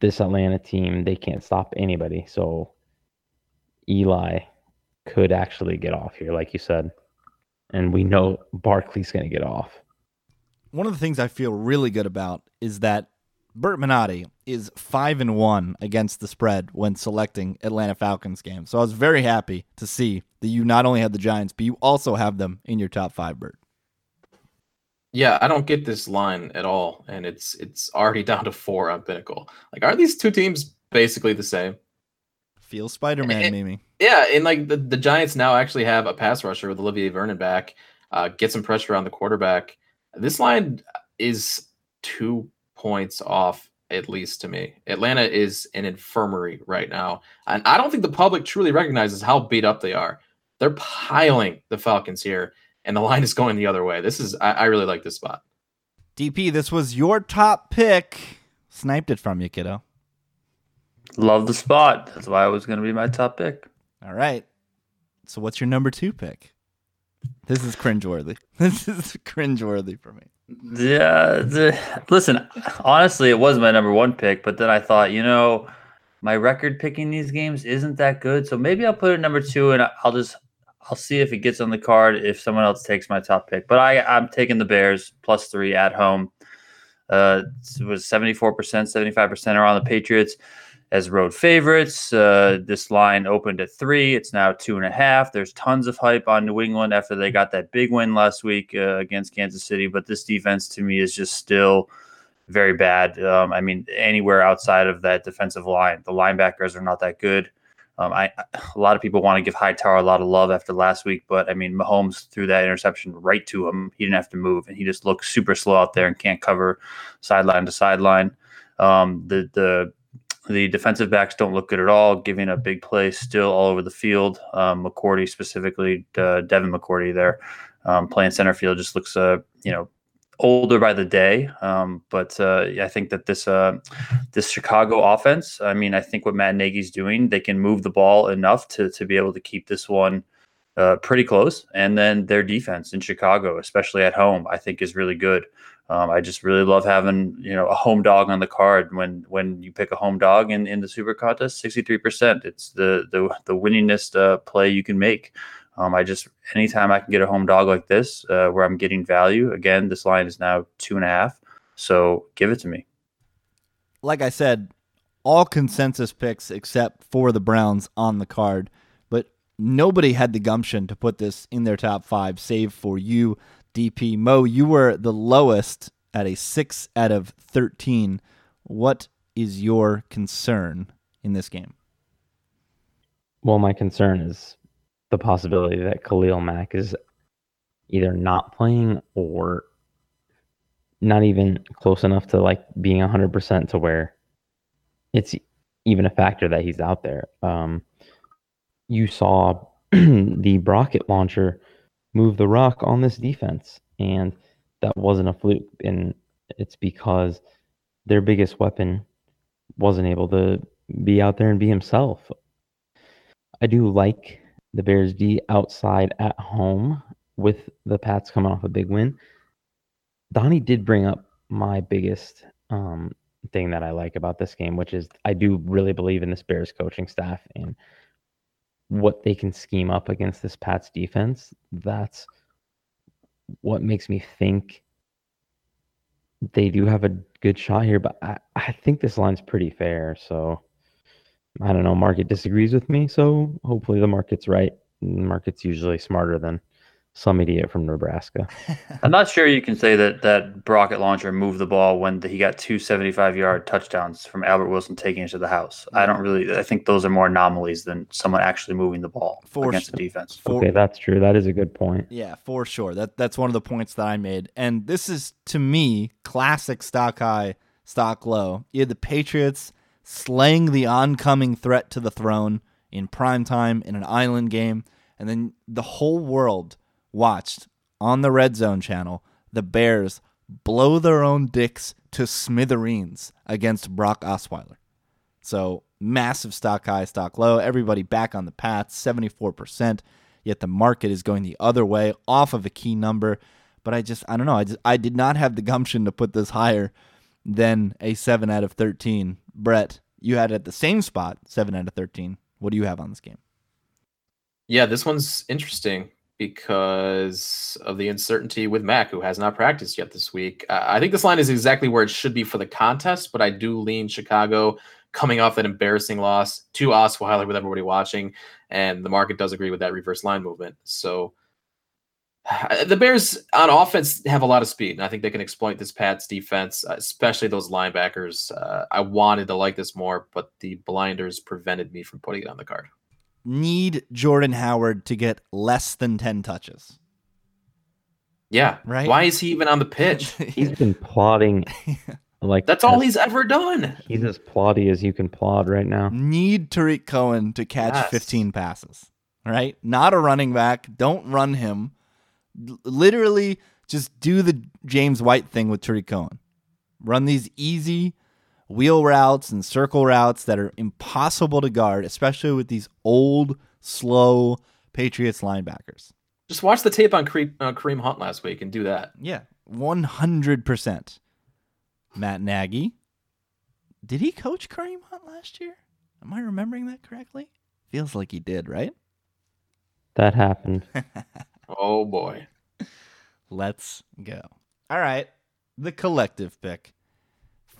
this Atlanta team, they can't stop anybody. So Eli could actually get off here, like you said. And we know Barkley's going to get off. One of the things I feel really good about is that Bert Minotti is five and one against the spread when selecting Atlanta Falcons games. So I was very happy to see that you not only have the Giants, but you also have them in your top five, Bert. Yeah, I don't get this line at all, and it's it's already down to four on Pinnacle. Like, are these two teams basically the same? Feel Spider Man, Mimi. Yeah, and like the, the Giants now actually have a pass rusher with Olivier Vernon back, uh, get some pressure on the quarterback. This line is two points off, at least to me. Atlanta is an infirmary right now. And I don't think the public truly recognizes how beat up they are. They're piling the Falcons here, and the line is going the other way. This is, I, I really like this spot. DP, this was your top pick. Sniped it from you, kiddo. Love the spot. That's why it was going to be my top pick. All right. So, what's your number two pick? This is cringeworthy. This is cringeworthy for me. Yeah, the, listen. Honestly, it was my number one pick, but then I thought, you know, my record picking these games isn't that good, so maybe I'll put it number two, and I'll just I'll see if it gets on the card if someone else takes my top pick. But I I'm taking the Bears plus three at home. Uh, it was seventy four percent, seventy five percent are on the Patriots as road favorites. Uh, this line opened at three. It's now two and a half. There's tons of hype on New England after they got that big win last week uh, against Kansas City. But this defense to me is just still very bad. Um, I mean, anywhere outside of that defensive line, the linebackers are not that good. Um, I a lot of people want to give Hightower a lot of love after last week, but I mean, Mahomes threw that interception right to him. He didn't have to move, and he just looks super slow out there and can't cover sideline to sideline. Um, the the the defensive backs don't look good at all, giving up big plays still all over the field. Um, McCourty specifically, uh, Devin McCourty there, um, playing center field just looks, uh, you know, older by the day. Um, but uh, I think that this uh, this Chicago offense, I mean, I think what Matt Nagy's doing, they can move the ball enough to to be able to keep this one uh, pretty close. And then their defense in Chicago, especially at home, I think is really good. Um, I just really love having you know a home dog on the card when when you pick a home dog in, in the Super Contest. Sixty three percent. It's the the the winningest uh, play you can make. Um, I just anytime I can get a home dog like this uh, where I'm getting value. Again, this line is now two and a half. So give it to me. Like I said, all consensus picks except for the Browns on the card, but nobody had the gumption to put this in their top five, save for you, DP. Mo, you were the lowest at a 6 out of 13. What is your concern in this game? Well, my concern is the possibility that Khalil Mack is either not playing or not even close enough to like being 100% to where it's even a factor that he's out there. Um, you saw the rocket launcher move the rock on this defense. And that wasn't a fluke. And it's because their biggest weapon wasn't able to be out there and be himself. I do like the Bears D outside at home with the Pats coming off a big win. Donnie did bring up my biggest um, thing that I like about this game, which is I do really believe in this Bears coaching staff and what they can scheme up against this Pats defense, that's what makes me think they do have a good shot here. But I, I think this line's pretty fair. So I don't know. Market disagrees with me. So hopefully the market's right. The market's usually smarter than some idiot from Nebraska. I'm not sure you can say that that rocket launcher moved the ball when the, he got two 75 yard touchdowns from Albert Wilson taking it to the house. I don't really. I think those are more anomalies than someone actually moving the ball For against sure. the defense. For- okay, that's true. That is a good point. Yeah, for sure. That that's one of the points that I made. And this is to me classic stock high, stock low. You had the Patriots slaying the oncoming threat to the throne in prime time in an island game, and then the whole world watched on the red zone channel the Bears blow their own dicks to smithereens against Brock Osweiler. So massive stock high, stock low. Everybody back on the path, 74%. Yet the market is going the other way off of a key number. But I just, I don't know. I just, I did not have the gumption to put this higher than a 7 out of 13. Brett, you had at the same spot, 7 out of 13. What do you have on this game? Yeah, this one's interesting because of the uncertainty with Mack, who has not practiced yet this week. I think this line is exactly where it should be for the contest, but I do lean Chicago coming off that embarrassing loss to Osweiler with everybody watching, and the market does agree with that reverse line movement. So the Bears on offense have a lot of speed, and I think they can exploit this Pats defense, especially those linebackers. Uh, I wanted to like this more, but the blinders prevented me from putting it on the card. Need Jordan Howard to get less than 10 touches. Yeah. Right? Why is he even on the pitch? He's been plotting like That's all as- he's ever done. He's as plotty as you can plod right now. Need Tarik Cohen to catch Yes. 15 passes, right? Not a running back. Don't run him. L- literally, just do the James White thing with Tarik Cohen. Run these easy wheel routes and circle routes that are impossible to guard, especially with these old, slow Patriots linebackers. Just watch the tape on Kareem, uh, Kareem Hunt last week and do that. Yeah, 100%. Matt Nagy. Did he coach Kareem Hunt last year? Am I remembering that correctly? Feels like he did, right? That happened. Oh boy. Let's go. All right. The collective pick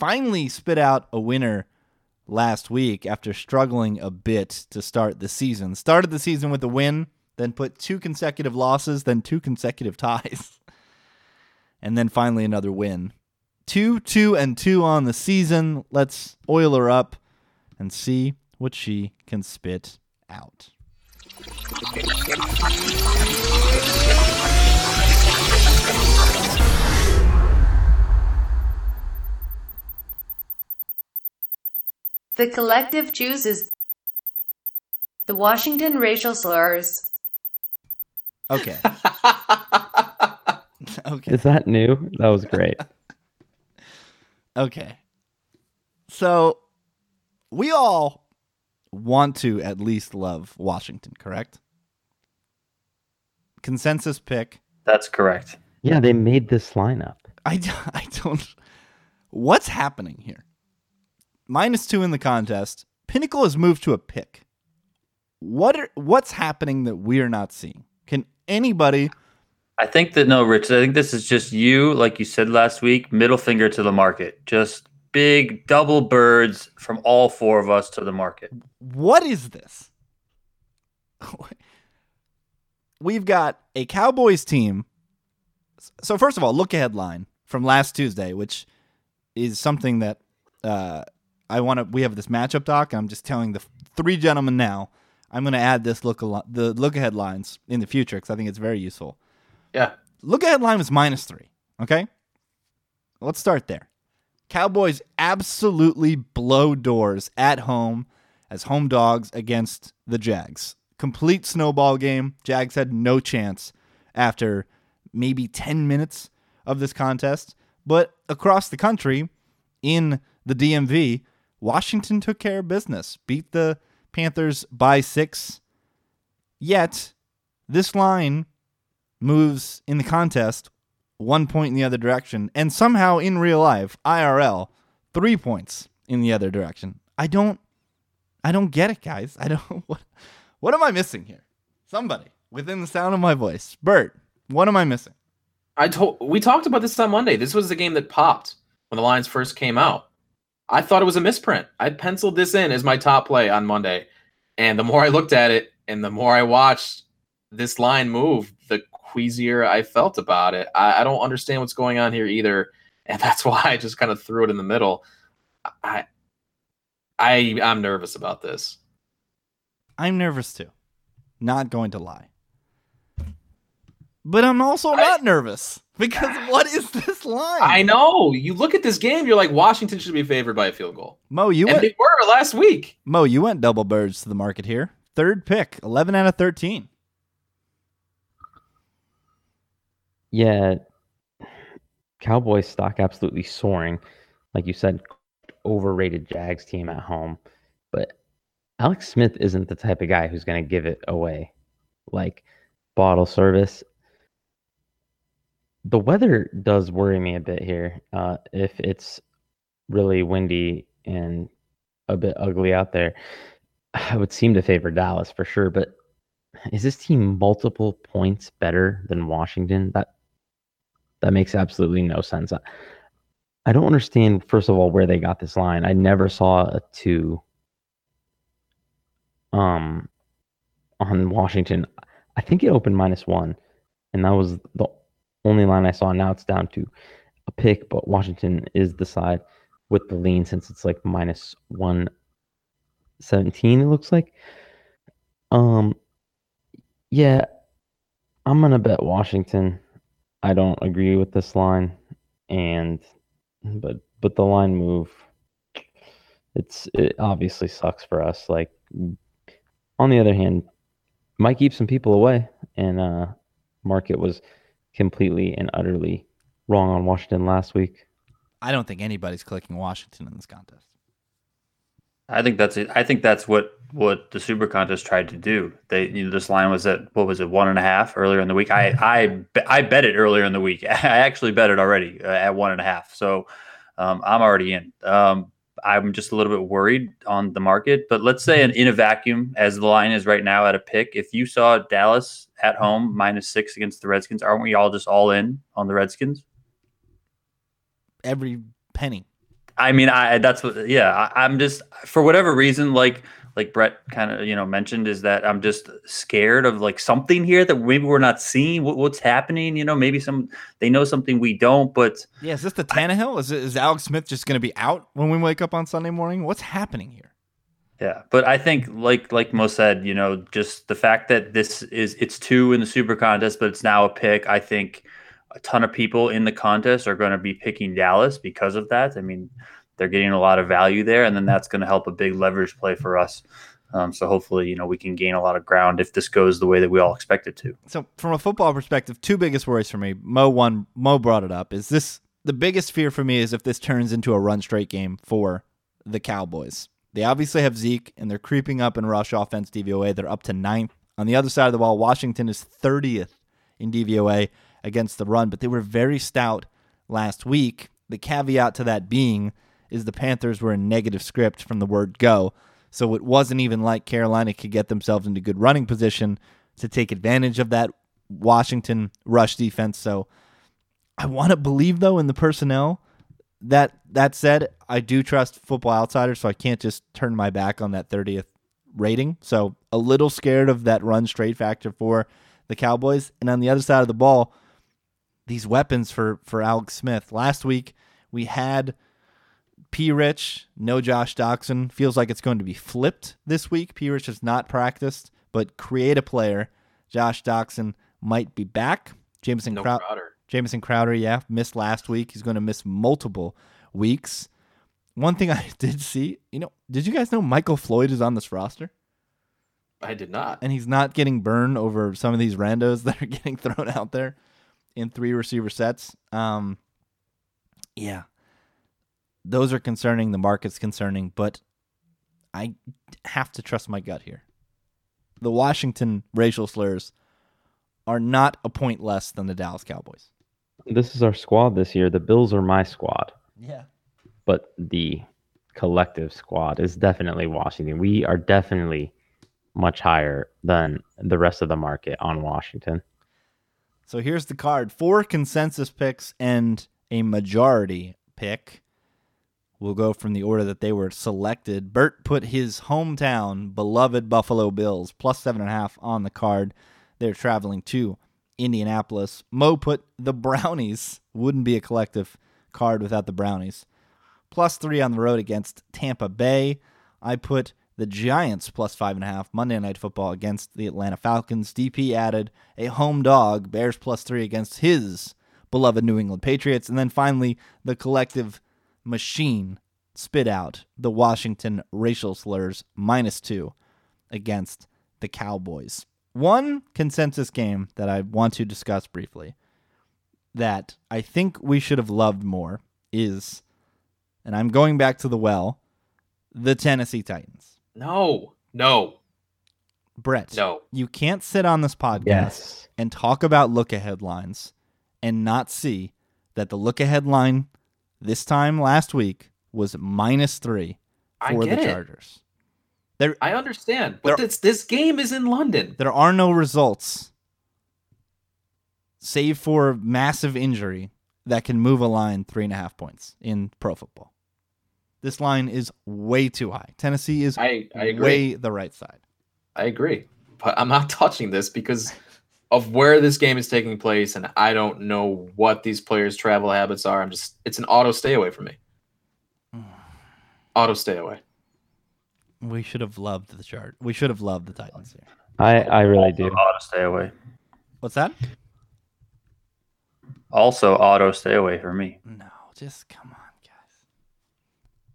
finally spit out a winner last week after struggling a bit to start the season. Started the season with a win, then put two consecutive losses, then two consecutive ties, and then finally another win. Two, two, and two on the season. Let's oil her up and see what she can spit out. The collective chooses the Washington racial slurs. Okay. okay. Is that new? That was great. Okay. So we all want to at least love Washington, correct? Consensus pick. That's correct. Yeah, they made this lineup. I, I don't. What's happening here? Minus two in the contest. Pinnacle has moved to a pick. What are, what's happening that we are not seeing? Can anybody? I think that no, Rich. I think this is just you, like you said last week, middle finger to the market. Just big double birds from all four of us to the market. What is this? We've got a Cowboys team. So first of all, look ahead line from last Tuesday, which is something that uh, I want to. We have this matchup doc, and I'm just telling the three gentlemen now. I'm going to add this look al- the look ahead lines in the future because I think it's very useful. Yeah. Look ahead line was minus three. Okay, let's start there. Cowboys absolutely blow doors at home as home dogs against the Jags. Complete snowball game. Jags had no chance after maybe 10 minutes of this contest. But across the country, in the DMV, Washington took care of business, beat the Panthers by six. Yet, this line moves in the contest one point in the other direction, and somehow in real life, IRL, three points in the other direction. I don't I don't get it, guys. I don't what what am I missing here? Somebody within the sound of my voice. Bert, what am I missing? I told we talked about this on Monday. This was the game that popped when the lines first came out. I thought it was a misprint. I penciled this in as my top play on Monday. And the more I looked at it and the more I watched, this line move, the queasier I felt about it. I, I don't understand what's going on here either, and that's why I just kind of threw it in the middle. I, I, I'm nervous about this. I'm nervous too. Not going to lie. But I'm also not nervous because what is this line? I know. You look at this game, you're like Washington should be favored by a field goal. Mo, you and went they were last week. Mo, you went double birds to the market here. Third pick, 11 out of 13. Yeah, Cowboys stock absolutely soaring. Like you said, overrated Jags team at home. But Alex Smith isn't the type of guy who's going to give it away. Like bottle service. The weather does worry me a bit here. Uh, if it's really windy and a bit ugly out there, I would seem to favor Dallas for sure. But is this team multiple points better than Washington? That that makes absolutely no sense. I, I don't understand, first of all, where they got this line. I never saw a two um on Washington. I think it opened minus one, and that was the only line I saw. Now it's down to a pick, but Washington is the side with the lean since it's like minus one seventeen. It looks like. Um, yeah, I'm gonna bet Washington. I don't agree with this line, and but but the line move, it's it obviously sucks for us. Like on the other hand, might keep some people away, and uh, market was completely and utterly wrong on Washington last week. I don't think anybody's clicking Washington in this contest. I think that's it. I think that's what what the Super Contest tried to do. They you know, this line was at what was it one and a half earlier in the week. I I be- I bet it earlier in the week. I actually bet it already uh, at one and a half. So um, I'm already in. Um, I'm just a little bit worried on the market. But let's say in, mm-hmm. in a vacuum, as the line is right now at a pick, if you saw Dallas at mm-hmm. home minus six against the Redskins, aren't we all just all in on the Redskins? Every penny. I mean, I that's what. Yeah, I, I'm just for whatever reason, like like Brett kind of you know mentioned, is that I'm just scared of like something here that maybe we're not seeing what, what's happening. You know, maybe some they know something we don't, but Yeah, is this the Tannehill? Is it, is Alex Smith just going to be out when we wake up on Sunday morning? What's happening here? Yeah, but I think like like Mo said, you know, just the fact that this is it's two in the super contest, but it's now a pick. I think a ton of people in the contest are going to be picking Dallas because of that. I mean, they're getting a lot of value there, and then that's going to help a big leverage play for us. Um, so hopefully, you know, we can gain a lot of ground if this goes the way that we all expect it to. So, from a football perspective, two biggest worries for me. Mo one, Mo brought it up. Is this the biggest fear for me? Is if this turns into a run straight game for the Cowboys. They obviously have Zeke, and they're creeping up in rush offense DVOA. They're up to ninth. On the other side of the ball, Washington is 30th in DVOA against the run, but they were very stout last week. The caveat to that being is the Panthers were in negative script from the word go. So it wasn't even like Carolina could get themselves into good running position to take advantage of that Washington rush defense. So I want to believe though in the personnel. That that said, I do trust Football Outsiders, so I can't just turn my back on that 30th rating. So a little scared of that run straight factor for the Cowboys. And on the other side of the ball, these weapons for for Alex Smith. Last week we had P. Rich, no Josh Doctson. Feels like it's going to be flipped this week. P. Rich has not practiced, but create a player. Josh Doctson might be back. Jamison No Crow- Crowder. Jamison Crowder, yeah, missed last week. He's going to miss multiple weeks. One thing I did see, you know, did you guys know Michael Floyd is on this roster? I did not. and he's not getting burned over some of these randos that are getting thrown out there in three receiver sets. Um, yeah, those are concerning. The market's concerning, but I have to trust my gut here. The Washington racial slurs are not a point less than the Dallas Cowboys. This is our squad this year. The Bills are my squad, Yeah. but the collective squad is definitely Washington. We are definitely much higher than the rest of the market on Washington. So here's the card four consensus picks and a majority pick. We'll go from the order that they were selected. Bert put his hometown, beloved Buffalo Bills, plus seven and a half on the card. They're traveling to Indianapolis. Mo put the Brownies, wouldn't be a collective card without the Brownies. Plus three on the road against Tampa Bay. I put the Giants plus five and a half Monday Night Football against the Atlanta Falcons. DP added a home dog, Bears plus three against his beloved New England Patriots. And then finally, the collective machine spit out the Washington racial slurs minus two against the Cowboys. One consensus game that I want to discuss briefly that I think we should have loved more is, and I'm going back to the well, the Tennessee Titans. No, no, Brett, no. you can't sit on this podcast Yes. and talk about look ahead lines and not see that the look ahead line this time last week was minus three for the it. Chargers. There, I understand, but There- this this game is in London. there are no results, save for massive injury, that can move a line three and a half points in pro football. This line is way too high. Tennessee is I I agree. way the right side. I agree, but I'm not touching this because of where this game is taking place, and I don't know what these players' travel habits are. I'm just it's an auto stay away from me. Auto stay away. We should have loved the chart. We should have loved the Titans here. I, I really do. Auto stay away. What's that? Also, auto stay away for me. No, just come on, guys.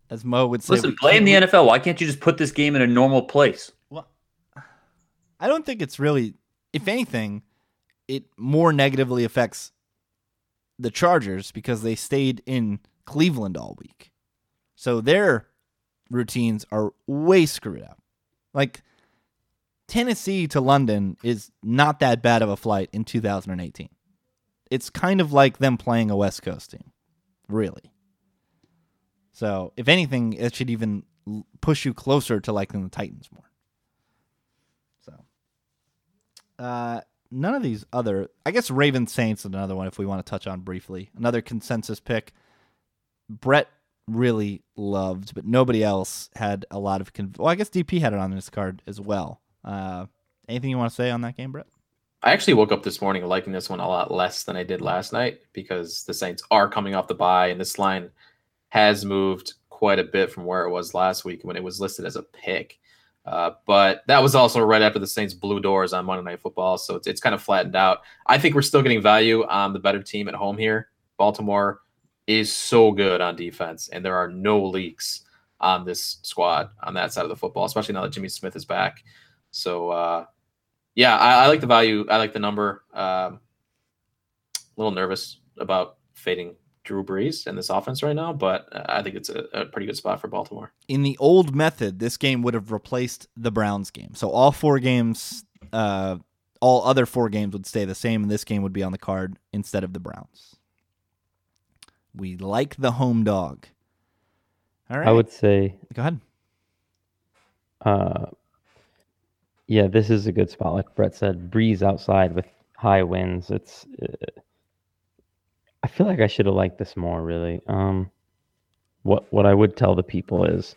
As Mo would say, Listen, blame the can't- NFL. Why can't you just put this game in a normal place? Well, I don't think it's really. If anything, it more negatively affects the Chargers because they stayed in Cleveland all week, so their routines are way screwed up. Like Tennessee to London is not that bad of a flight in 2018. It's kind of like them playing a West Coast team, really. So, if anything, it should even push you closer to liking the Titans more. So, uh, none of these other, I guess Ravens Saints is another one if we want to touch on briefly. Another consensus pick. Brett really loved, but nobody else had a lot of. Conv- well, I guess DP had it on this card as well. Uh, anything you want to say on that game, Brett? I actually woke up this morning liking this one a lot less than I did last night because the Saints are coming off the bye, and this line has moved quite a bit from where it was last week when it was listed as a pick. Uh, but that was also right after the Saints blew doors on Monday Night Football, so it's, it's kind of flattened out. I think we're still getting value on the better team at home here. Baltimore is so good on defense, and there are no leaks on this squad on that side of the football, especially now that Jimmy Smith is back. So, uh, yeah, I, I like the value. I like the number. Um, a little nervous about fading Drew Brees in this offense right now, but uh, I think it's a, a pretty good spot for Baltimore. in the old method, this game would have replaced the Browns game. So all four games, uh, all other four games would stay the same, and this game would be on the card instead of the Browns. We like the home dog. All right, I would say, go ahead. uh, yeah, this is a good spot. Like Brett said, Brees outside with high winds. It's. Uh, I feel like I should have liked this more. Really. Um, what what I would tell the people is,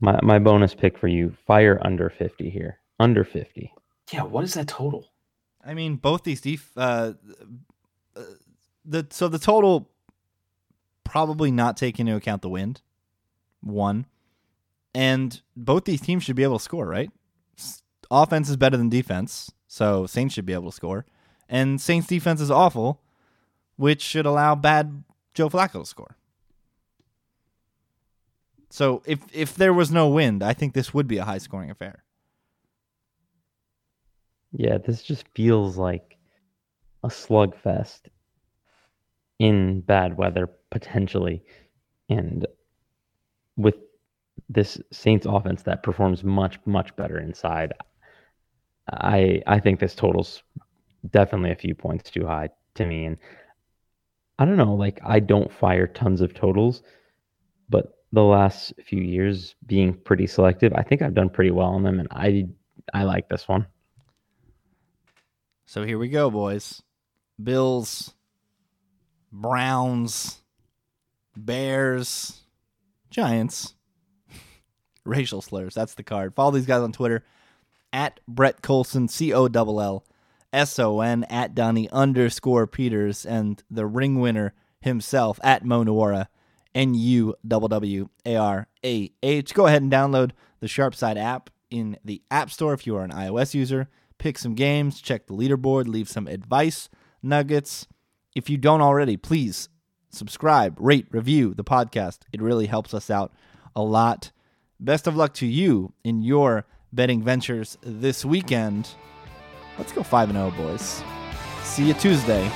my my bonus pick for you: fire under fifty here. Under fifty. Yeah, what is that total? I mean, both these def- uh, uh, the so the total probably not take into account the wind. One, and both these teams should be able to score, right? S- Offense is better than defense, so Saints should be able to score, and Saints defense is awful, which should allow bad Joe Flacco to score. So if if there was no wind, I think this would be a high scoring affair. Yeah, this just feels like a slugfest in bad weather potentially, and with this Saints offense that performs much much better inside. I I think this totals definitely a few points too high to me, and I don't know. Like I don't fire tons of totals, but the last few years being pretty selective, I think I've done pretty well on them, and I I like this one. So here we go, boys. Bills, Browns, Bears, Giants, racial slurs. That's the card. Follow these guys on Twitter at Brett Collson, C O L L S O N, at Donnie underscore Peters, and the ring winner himself at Mo Nuwwarah, N U W W A R A H. Go ahead and download the Sharpside app in the App Store if you are an iOS user. Pick some games, check the leaderboard, leave some advice nuggets. If you don't already, please subscribe, rate, review the podcast. It really helps us out a lot. Best of luck to you in your betting ventures this weekend. Let's go 5 and 0, boys. See you Tuesday.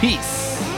Peace.